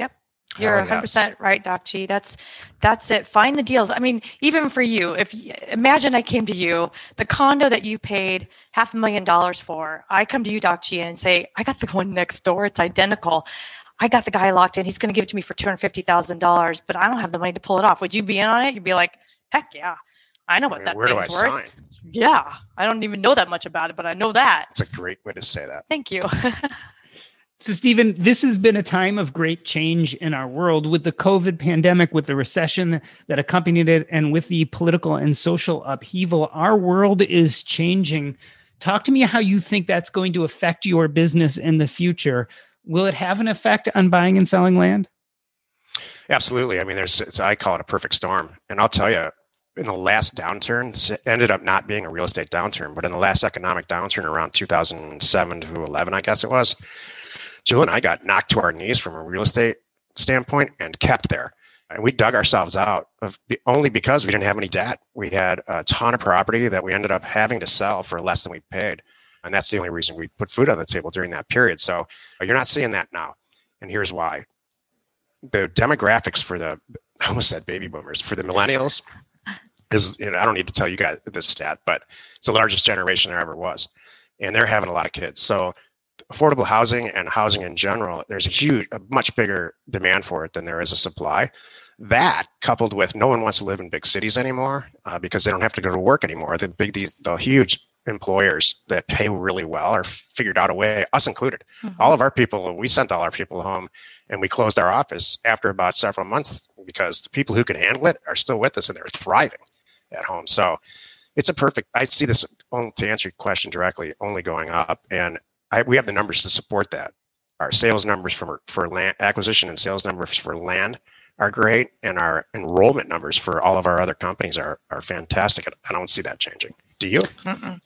Yep. You're Hell 100 yes. percent right, Doc G. That's that's it. Find the deals. I mean, even for you, if imagine I came to you, the condo that you paid half a million dollars for, I come to you, Doc G, and say, I got the one next door. It's identical. I got the guy locked in. He's going to give it to me for two hundred fifty thousand dollars, but I don't have the money to pull it off. Would you be in on it? You'd be like, heck yeah, I know I what mean, that where do I thing's worth. sign? Yeah, I don't even know that much about it, but I know that. It's a great way to say that. Thank you. So, Stephen, this has been a time of great change in our world with the COVID pandemic, with the recession that accompanied it, and with the political and social upheaval. Our world is changing. Talk to me how you think that's going to affect your business in the future. Will it have an effect on buying and selling land? Absolutely. I mean, there's, I call it a perfect storm. And I'll tell you, in the last downturn, this ended up not being a real estate downturn, but in the last economic downturn around 2007 to 11, I guess it was, Jill and I got knocked to our knees from a real estate standpoint and kept there. And we dug ourselves out of only because we didn't have any debt. We had a ton of property that we ended up having to sell for less than we paid. And that's the only reason we put food on the table during that period. So uh, you're not seeing that now. And here's why. The demographics for the, I almost said baby boomers, for the millennials is, you know, I don't need to tell you guys this stat, but it's the largest generation there ever was. And they're having a lot of kids. So affordable housing and housing in general, there's a huge, a much bigger demand for it than there is a supply. that coupled with no one wants to live in big cities anymore uh, because they don't have to go to work anymore. The big, the, the huge employers that pay really well are figured out a way, us included. Mm-hmm. All of our people, we sent all our people home and we closed our office after about several months because the people who can handle it are still with us and they're thriving at home. So it's a perfect, I see this to answer your question directly, only going up. And I, we have the numbers to support that. Our sales numbers for, for land acquisition and sales numbers for land are great. And our enrollment numbers for all of our other companies are, are fantastic. I don't see that changing. Do you? Mm-mm.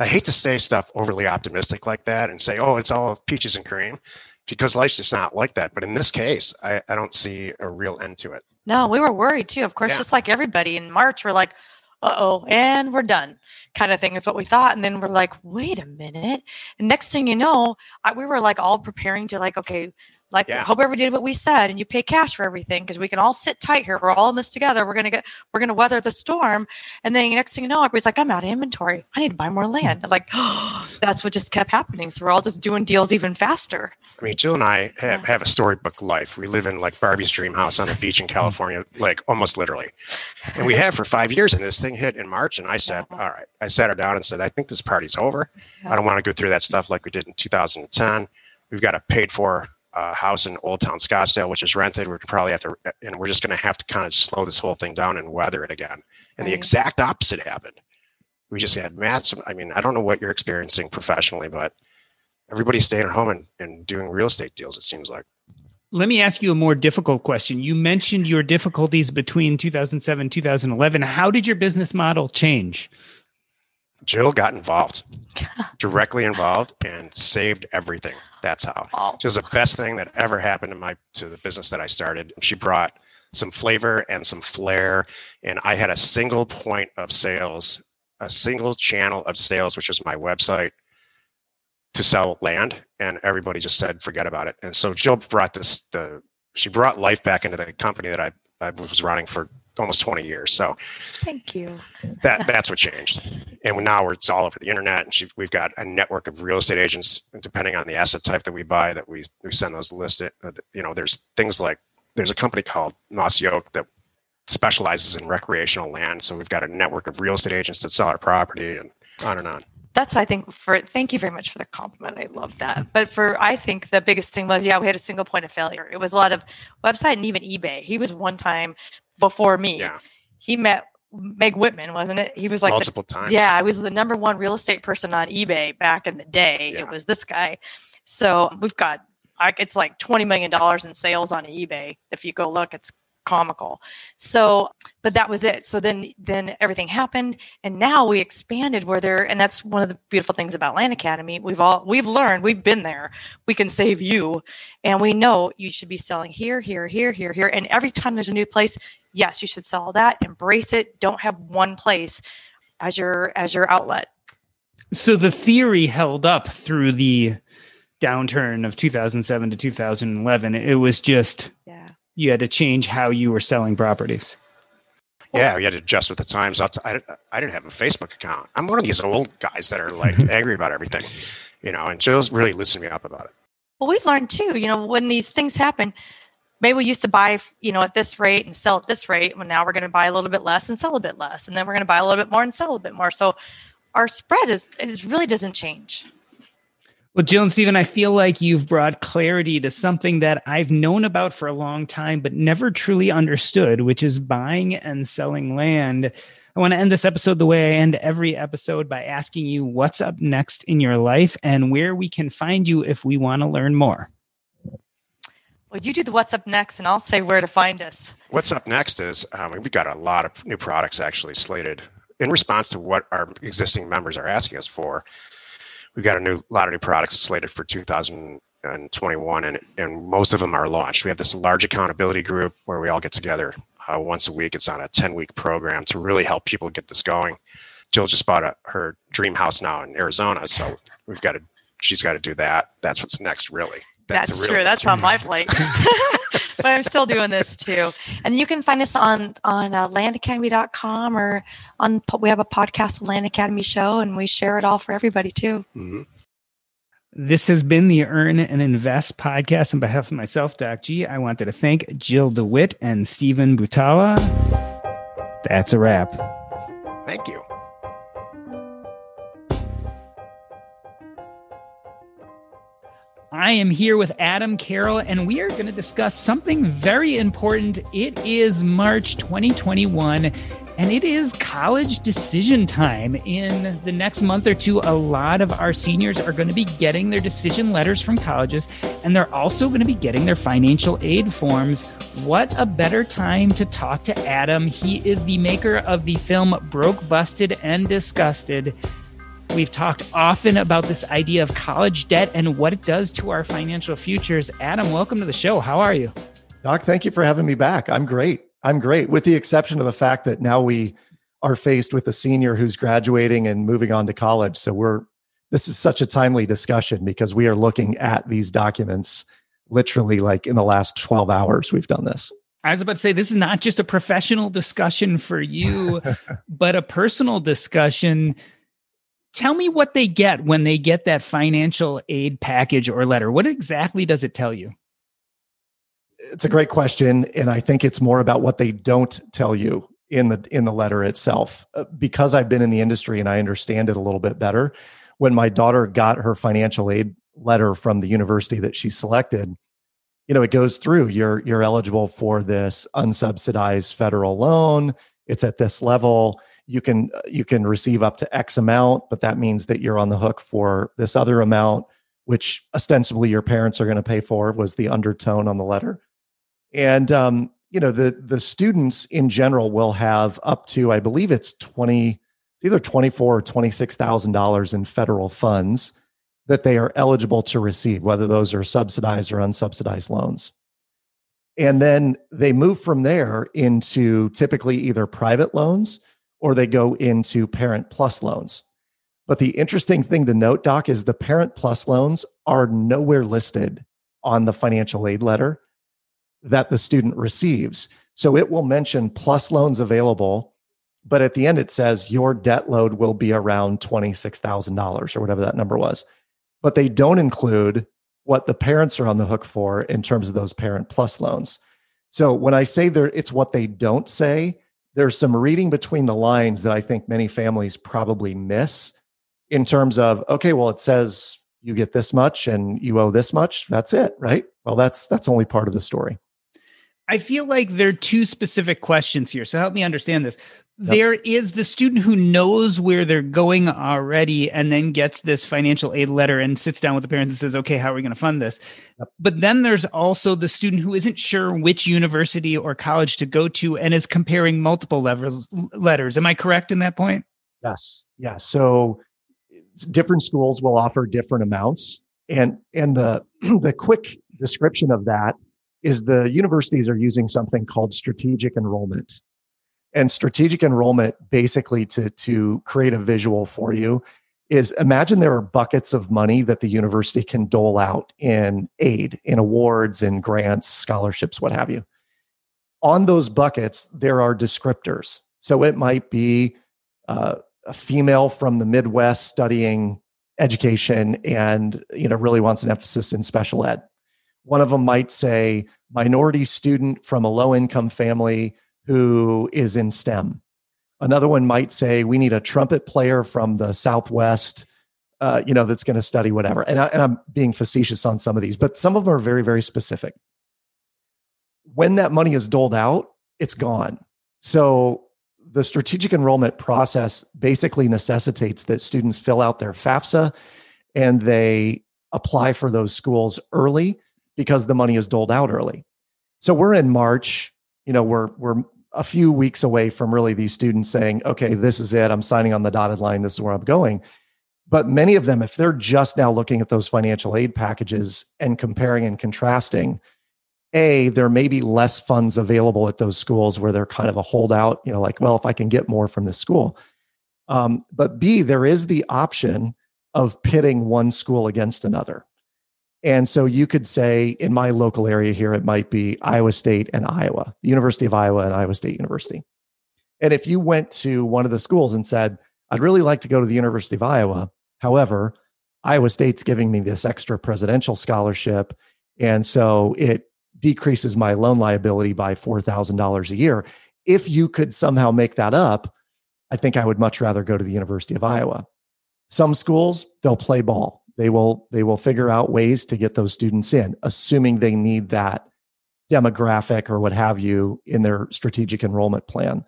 I hate to say stuff overly optimistic like that and say, oh, it's all peaches and cream because life's just not like that. But in this case, I, I don't see a real end to it. No, we were worried too. Of course, yeah. just like everybody in March, we're like, uh oh, and we're done, kind of thing is what we thought. And then we're like, wait a minute. And next thing you know, I, we were like all preparing to like, okay, like, yeah. hope everybody did what we said, and you pay cash for everything because we can all sit tight here. We're all in this together. We're gonna get, we're gonna weather the storm. And then next thing you know, everybody's like, I'm out of inventory. I need to buy more land. I'm like, oh, that's what just kept happening. So we're all just doing deals even faster. I mean, Jill and I have, have a storybook life. We live in like Barbie's dream house on a beach in mm-hmm. California, like almost literally, and we have for five years. And this thing hit in March, and I said, all right, I sat her down and said, I think this party's over. I don't want to go through that stuff like we did in 2010. We've got a paid for uh, house in Old Town Scottsdale, which is rented. We're probably have to, and we're just going to have to kind of slow this whole thing down and weather it again. And right. the exact opposite happened. We just had massive. I mean, I don't know what you're experiencing professionally, but everybody's staying at home and, and doing real estate deals. It seems like. Let me ask you a more difficult question. You mentioned your difficulties between 2007 2011. How did your business model change? Jill got involved, directly involved, and saved everything. That's how. Oh. It was the best thing that ever happened to my to the business that I started. She brought some flavor and some flair, and I had a single point of sales, a single channel of sales, which was my website to sell land, and everybody just said forget about it. And so Jill brought this the she brought life back into the company that I, I was running for almost 20 years. So thank you. that that's what changed. And now it's all over the internet. And we've got a network of real estate agents, depending on the asset type that we buy, that we, we send those listed. Uh, you know, there's things like there's a company called Mossy Oak that specializes in recreational land. So we've got a network of real estate agents that sell our property and on and on that's I think for thank you very much for the compliment. I love that. But for I think the biggest thing was yeah, we had a single point of failure. It was a lot of website and even eBay. He was one time before me. Yeah. He met Meg Whitman, wasn't it? He was like multiple the, times. Yeah, I was the number one real estate person on eBay back in the day. Yeah. It was this guy. So we've got it's like twenty million dollars in sales on eBay. If you go look, it's comical. So, but that was it. So then, then everything happened, and now we expanded where there. And that's one of the beautiful things about Land Academy. We've all we've learned. We've been there. We can save you, and we know you should be selling here, here, here, here, here. And every time there's a new place, yes, you should sell that. Embrace it. Don't have one place as your as your outlet. So the theory held up through the downturn of 2007 to 2011. It was just you had to change how you were selling properties. Yeah, we had to adjust with the times. I, I didn't have a Facebook account. I'm one of these old guys that are like angry about everything, you know, and Jill's really loosened me up about it. Well, we've learned too, you know, when these things happen, maybe we used to buy, you know, at this rate and sell at this rate. Well, now we're going to buy a little bit less and sell a bit less. And then we're going to buy a little bit more and sell a bit more. So our spread is, is really doesn't change. Well, Jill and Stephen, I feel like you've brought clarity to something that I've known about for a long time, but never truly understood, which is buying and selling land. I want to end this episode the way I end every episode by asking you what's up next in your life and where we can find you if we want to learn more. Well, you do the what's up next, and I'll say where to find us. What's up next is um, we've got a lot of new products actually slated in response to what our existing members are asking us for we've got a new lot of new products slated for 2021 and, and most of them are launched. We have this large accountability group where we all get together uh, once a week. It's on a 10 week program to really help people get this going. Jill just bought a, her dream house now in arizona so we've got to she's got to do that. That's what's next really. That's, that's true. That's on my plate but I'm still doing this too. And you can find us on on uh, landacademy.com or on we have a podcast, the Land Academy Show, and we share it all for everybody too. Mm-hmm. This has been the Earn and Invest podcast. On behalf of myself, Doc G, I wanted to thank Jill DeWitt and Stephen Butala. That's a wrap. Thank you. I am here with Adam Carroll, and we are going to discuss something very important. It is March 2021, and it is college decision time. In the next month or two, a lot of our seniors are going to be getting their decision letters from colleges, and they're also going to be getting their financial aid forms. What a better time to talk to Adam! He is the maker of the film Broke, Busted, and Disgusted. We've talked often about this idea of college debt and what it does to our financial futures. Adam, welcome to the show. How are you? Doc, thank you for having me back. I'm great. I'm great, with the exception of the fact that now we are faced with a senior who's graduating and moving on to college. So we're this is such a timely discussion because we are looking at these documents literally like in the last 12 hours we've done this. I was about to say this is not just a professional discussion for you, but a personal discussion tell me what they get when they get that financial aid package or letter. What exactly does it tell you? It's a great question and I think it's more about what they don't tell you in the in the letter itself. Uh, because I've been in the industry and I understand it a little bit better, when my daughter got her financial aid letter from the university that she selected, you know, it goes through you're you're eligible for this unsubsidized federal loan. It's at this level you can you can receive up to x amount but that means that you're on the hook for this other amount which ostensibly your parents are going to pay for was the undertone on the letter. And um, you know the the students in general will have up to i believe it's 20 it's either 24 or 26 thousand dollars in federal funds that they are eligible to receive whether those are subsidized or unsubsidized loans. And then they move from there into typically either private loans or they go into Parent Plus loans. But the interesting thing to note, Doc, is the Parent Plus loans are nowhere listed on the financial aid letter that the student receives. So it will mention plus loans available, but at the end it says your debt load will be around $26,000 or whatever that number was. But they don't include what the parents are on the hook for in terms of those Parent Plus loans. So when I say there, it's what they don't say, there's some reading between the lines that I think many families probably miss in terms of okay, well, it says you get this much and you owe this much. That's it, right? Well, that's that's only part of the story. I feel like there are two specific questions here. So help me understand this. Yep. There is the student who knows where they're going already and then gets this financial aid letter and sits down with the parents and says, okay, how are we going to fund this? Yep. But then there's also the student who isn't sure which university or college to go to and is comparing multiple levels, letters. Am I correct in that point? Yes. Yeah. So different schools will offer different amounts. And, and the, the quick description of that is the universities are using something called strategic enrollment. And strategic enrollment basically to to create a visual for you is imagine there are buckets of money that the university can dole out in aid in awards and grants scholarships what have you. On those buckets there are descriptors. So it might be uh, a female from the midwest studying education and you know really wants an emphasis in special ed one of them might say minority student from a low income family who is in STEM. Another one might say, we need a trumpet player from the Southwest, uh, you know, that's going to study whatever. And, I, and I'm being facetious on some of these, but some of them are very, very specific. When that money is doled out, it's gone. So the strategic enrollment process basically necessitates that students fill out their FAFSA and they apply for those schools early because the money is doled out early. So we're in March, you know, we're we're a few weeks away from really these students saying, okay, this is it. I'm signing on the dotted line. This is where I'm going. But many of them, if they're just now looking at those financial aid packages and comparing and contrasting, A, there may be less funds available at those schools where they're kind of a holdout, you know, like, well, if I can get more from this school. Um, but B, there is the option of pitting one school against another. And so you could say in my local area here, it might be Iowa State and Iowa, the University of Iowa and Iowa State University. And if you went to one of the schools and said, I'd really like to go to the University of Iowa, however, Iowa State's giving me this extra presidential scholarship. And so it decreases my loan liability by $4,000 a year. If you could somehow make that up, I think I would much rather go to the University of Iowa. Some schools, they'll play ball. They will they will figure out ways to get those students in, assuming they need that demographic or what have you in their strategic enrollment plan.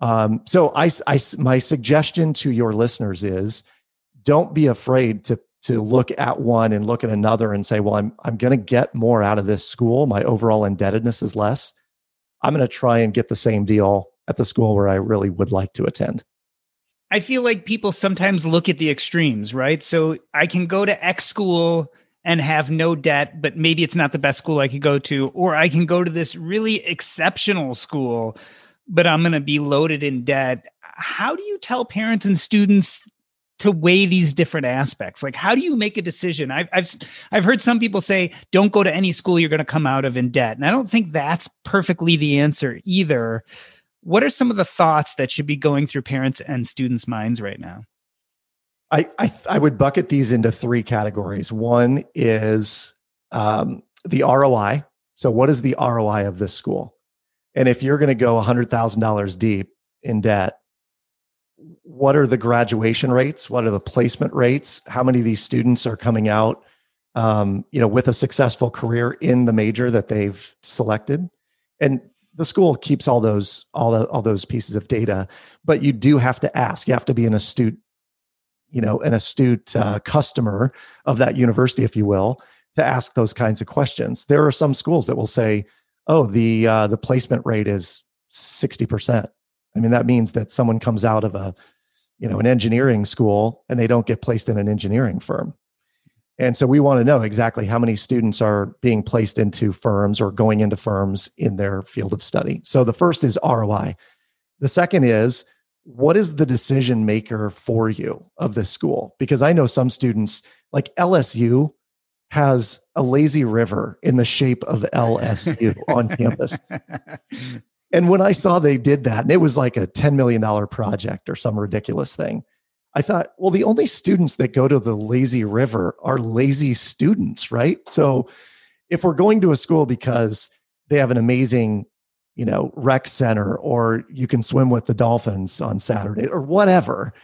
Um, so I, I, my suggestion to your listeners is don't be afraid to to look at one and look at another and say, well, I'm I'm going to get more out of this school. My overall indebtedness is less. I'm going to try and get the same deal at the school where I really would like to attend. I feel like people sometimes look at the extremes, right? So I can go to X school and have no debt, but maybe it's not the best school I could go to, or I can go to this really exceptional school, but I'm going to be loaded in debt. How do you tell parents and students to weigh these different aspects like how do you make a decision I've, I've i've heard some people say don't go to any school you're going to come out of in debt and i don't think that's perfectly the answer either what are some of the thoughts that should be going through parents and students minds right now i i, I would bucket these into three categories one is um, the roi so what is the roi of this school and if you're going to go $100000 deep in debt what are the graduation rates? What are the placement rates? How many of these students are coming out, um, you know, with a successful career in the major that they've selected? And the school keeps all those all the, all those pieces of data, but you do have to ask. You have to be an astute, you know, an astute uh, customer of that university, if you will, to ask those kinds of questions. There are some schools that will say, "Oh, the uh, the placement rate is sixty percent." I mean, that means that someone comes out of a, you know, an engineering school and they don't get placed in an engineering firm. And so we want to know exactly how many students are being placed into firms or going into firms in their field of study. So the first is ROI. The second is what is the decision maker for you of this school? Because I know some students like LSU has a lazy river in the shape of LSU on campus. And when I saw they did that, and it was like a $10 million project or some ridiculous thing, I thought, well, the only students that go to the lazy river are lazy students, right? So if we're going to a school because they have an amazing, you know, rec center or you can swim with the dolphins on Saturday or whatever,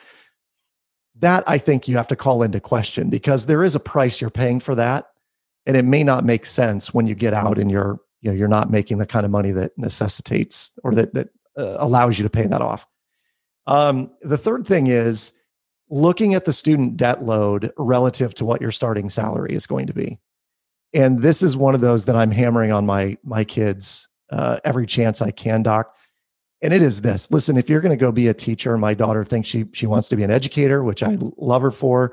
that I think you have to call into question because there is a price you're paying for that. And it may not make sense when you get out and you're you know you're not making the kind of money that necessitates or that that uh, allows you to pay that off. Um, the third thing is looking at the student debt load relative to what your starting salary is going to be. And this is one of those that I'm hammering on my my kids uh, every chance I can, Doc. And it is this. Listen, if you're going to go be a teacher, my daughter thinks she she wants to be an educator, which I love her for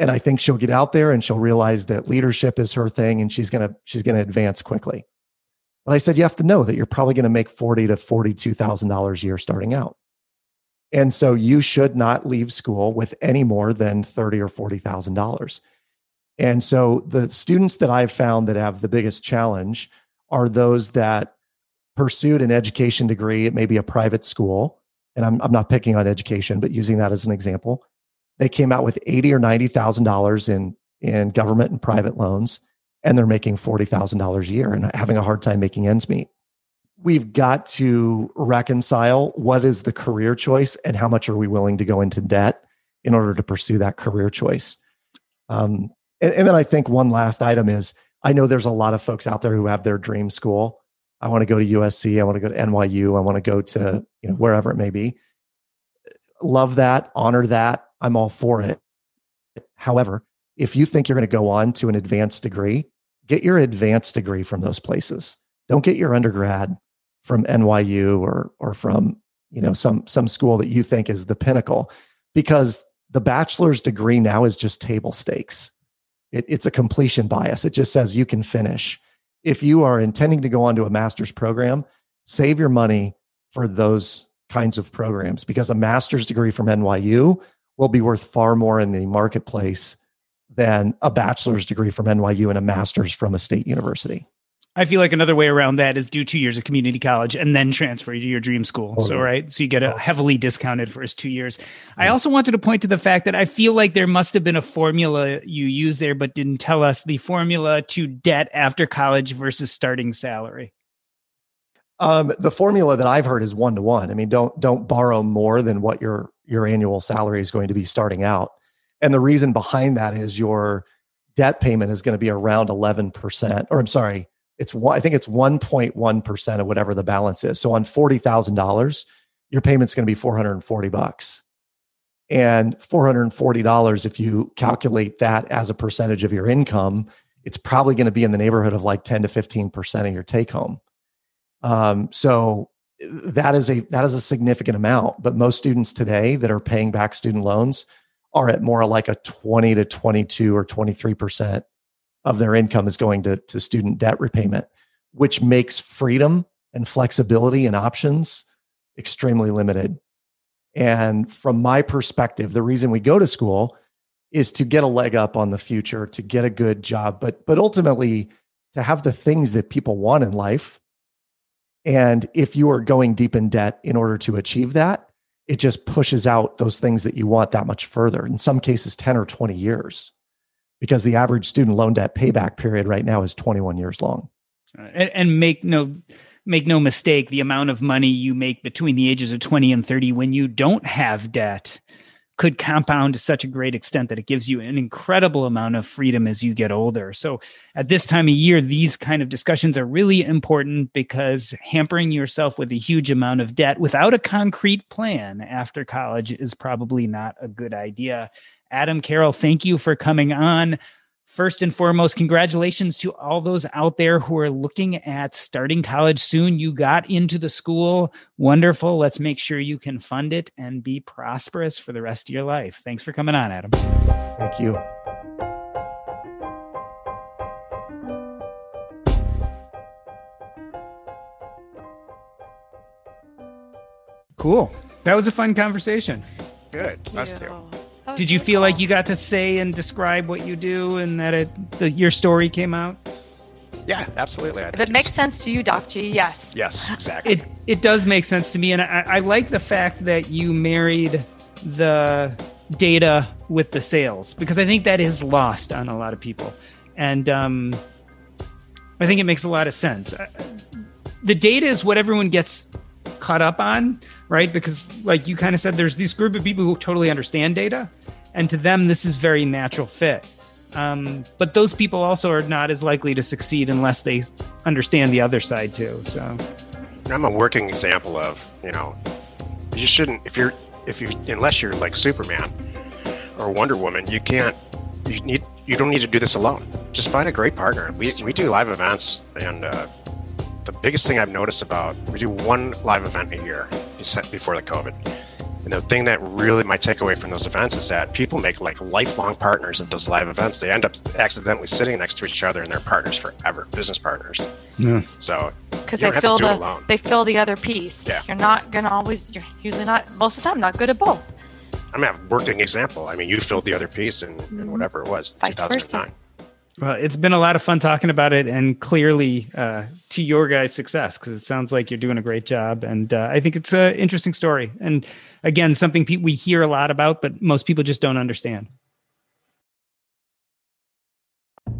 and I think she'll get out there and she'll realize that leadership is her thing and she's going to she's going to advance quickly. But I said you have to know that you're probably going to make 40 to 42,000 dollars a year starting out. And so you should not leave school with any more than 30 or 40,000 dollars. And so the students that I've found that have the biggest challenge are those that pursued an education degree at maybe a private school. And I'm, I'm not picking on education, but using that as an example they came out with eighty or ninety thousand dollars in in government and private loans, and they're making forty thousand dollars a year and having a hard time making ends meet. We've got to reconcile what is the career choice and how much are we willing to go into debt in order to pursue that career choice. Um, and, and then I think one last item is I know there's a lot of folks out there who have their dream school. I want to go to USC. I want to go to NYU. I want to go to you know wherever it may be. Love that, honor that, I'm all for it. However, if you think you're going to go on to an advanced degree, get your advanced degree from those places. Don't get your undergrad from NYU or or from you know some some school that you think is the pinnacle, because the bachelor's degree now is just table stakes. It, it's a completion bias. It just says you can finish. If you are intending to go on to a master's program, save your money for those kinds of programs because a master's degree from NYU will be worth far more in the marketplace than a bachelor's degree from NYU and a master's from a state university. I feel like another way around that is do two years of community college and then transfer to your dream school. Totally. So, right. So you get a heavily discounted first two years. Yes. I also wanted to point to the fact that I feel like there must have been a formula you used there, but didn't tell us the formula to debt after college versus starting salary. Um, the formula that I've heard is one to one. I mean, don't don't borrow more than what your your annual salary is going to be starting out. And the reason behind that is your debt payment is going to be around 11%, or I'm sorry, it's one, I think it's 1.1% of whatever the balance is. So on $40,000, your payment's going to be 440 bucks. And $440, if you calculate that as a percentage of your income, it's probably going to be in the neighborhood of like 10 to 15% of your take home. Um, so that is a that is a significant amount. But most students today that are paying back student loans are at more like a 20 to 22 or 23 percent of their income is going to, to student debt repayment, which makes freedom and flexibility and options extremely limited. And from my perspective, the reason we go to school is to get a leg up on the future, to get a good job, but but ultimately to have the things that people want in life and if you are going deep in debt in order to achieve that, it just pushes out those things that you want that much further, in some cases, 10 or 20 years, because the average student loan debt payback period right now is 21 years long. Uh, and, and make no make no mistake, the amount of money you make between the ages of 20 and 30 when you don't have debt could compound to such a great extent that it gives you an incredible amount of freedom as you get older. So at this time of year, these kind of discussions are really important because hampering yourself with a huge amount of debt without a concrete plan after college is probably not a good idea. Adam Carroll, thank you for coming on. First and foremost, congratulations to all those out there who are looking at starting college soon. You got into the school. Wonderful. Let's make sure you can fund it and be prosperous for the rest of your life. Thanks for coming on, Adam. Thank you. Cool. That was a fun conversation. Good. Us too. Did you feel like you got to say and describe what you do and that it the, your story came out? Yeah, absolutely. if it makes sense to you, Doc G, yes. Yes, exactly. It it does make sense to me, and I, I like the fact that you married the data with the sales because I think that is lost on a lot of people, and um, I think it makes a lot of sense. Uh, the data is what everyone gets caught up on, right? Because, like you kind of said, there's this group of people who totally understand data, and to them, this is very natural fit. Um, but those people also are not as likely to succeed unless they understand the other side too. So, I'm a working example of you know, you shouldn't if you're if you unless you're like Superman or Wonder Woman, you can't you need you don't need to do this alone. Just find a great partner. We we do live events and. Uh, the biggest thing I've noticed about we do one live event a year before the COVID. And the thing that really my takeaway from those events is that people make like lifelong partners at those live events. They end up accidentally sitting next to each other and they're partners forever, business partners. Yeah. So because they fill the they fill the other piece. Yeah. You're not gonna always. You're usually not most of the time not good at both. I mean, a working example. I mean, you filled the other piece and, mm-hmm. whatever it was, Vice 2009. Versa. Well, it's been a lot of fun talking about it, and clearly uh, to your guys' success because it sounds like you're doing a great job, and uh, I think it's an interesting story. And again, something pe- we hear a lot about, but most people just don't understand.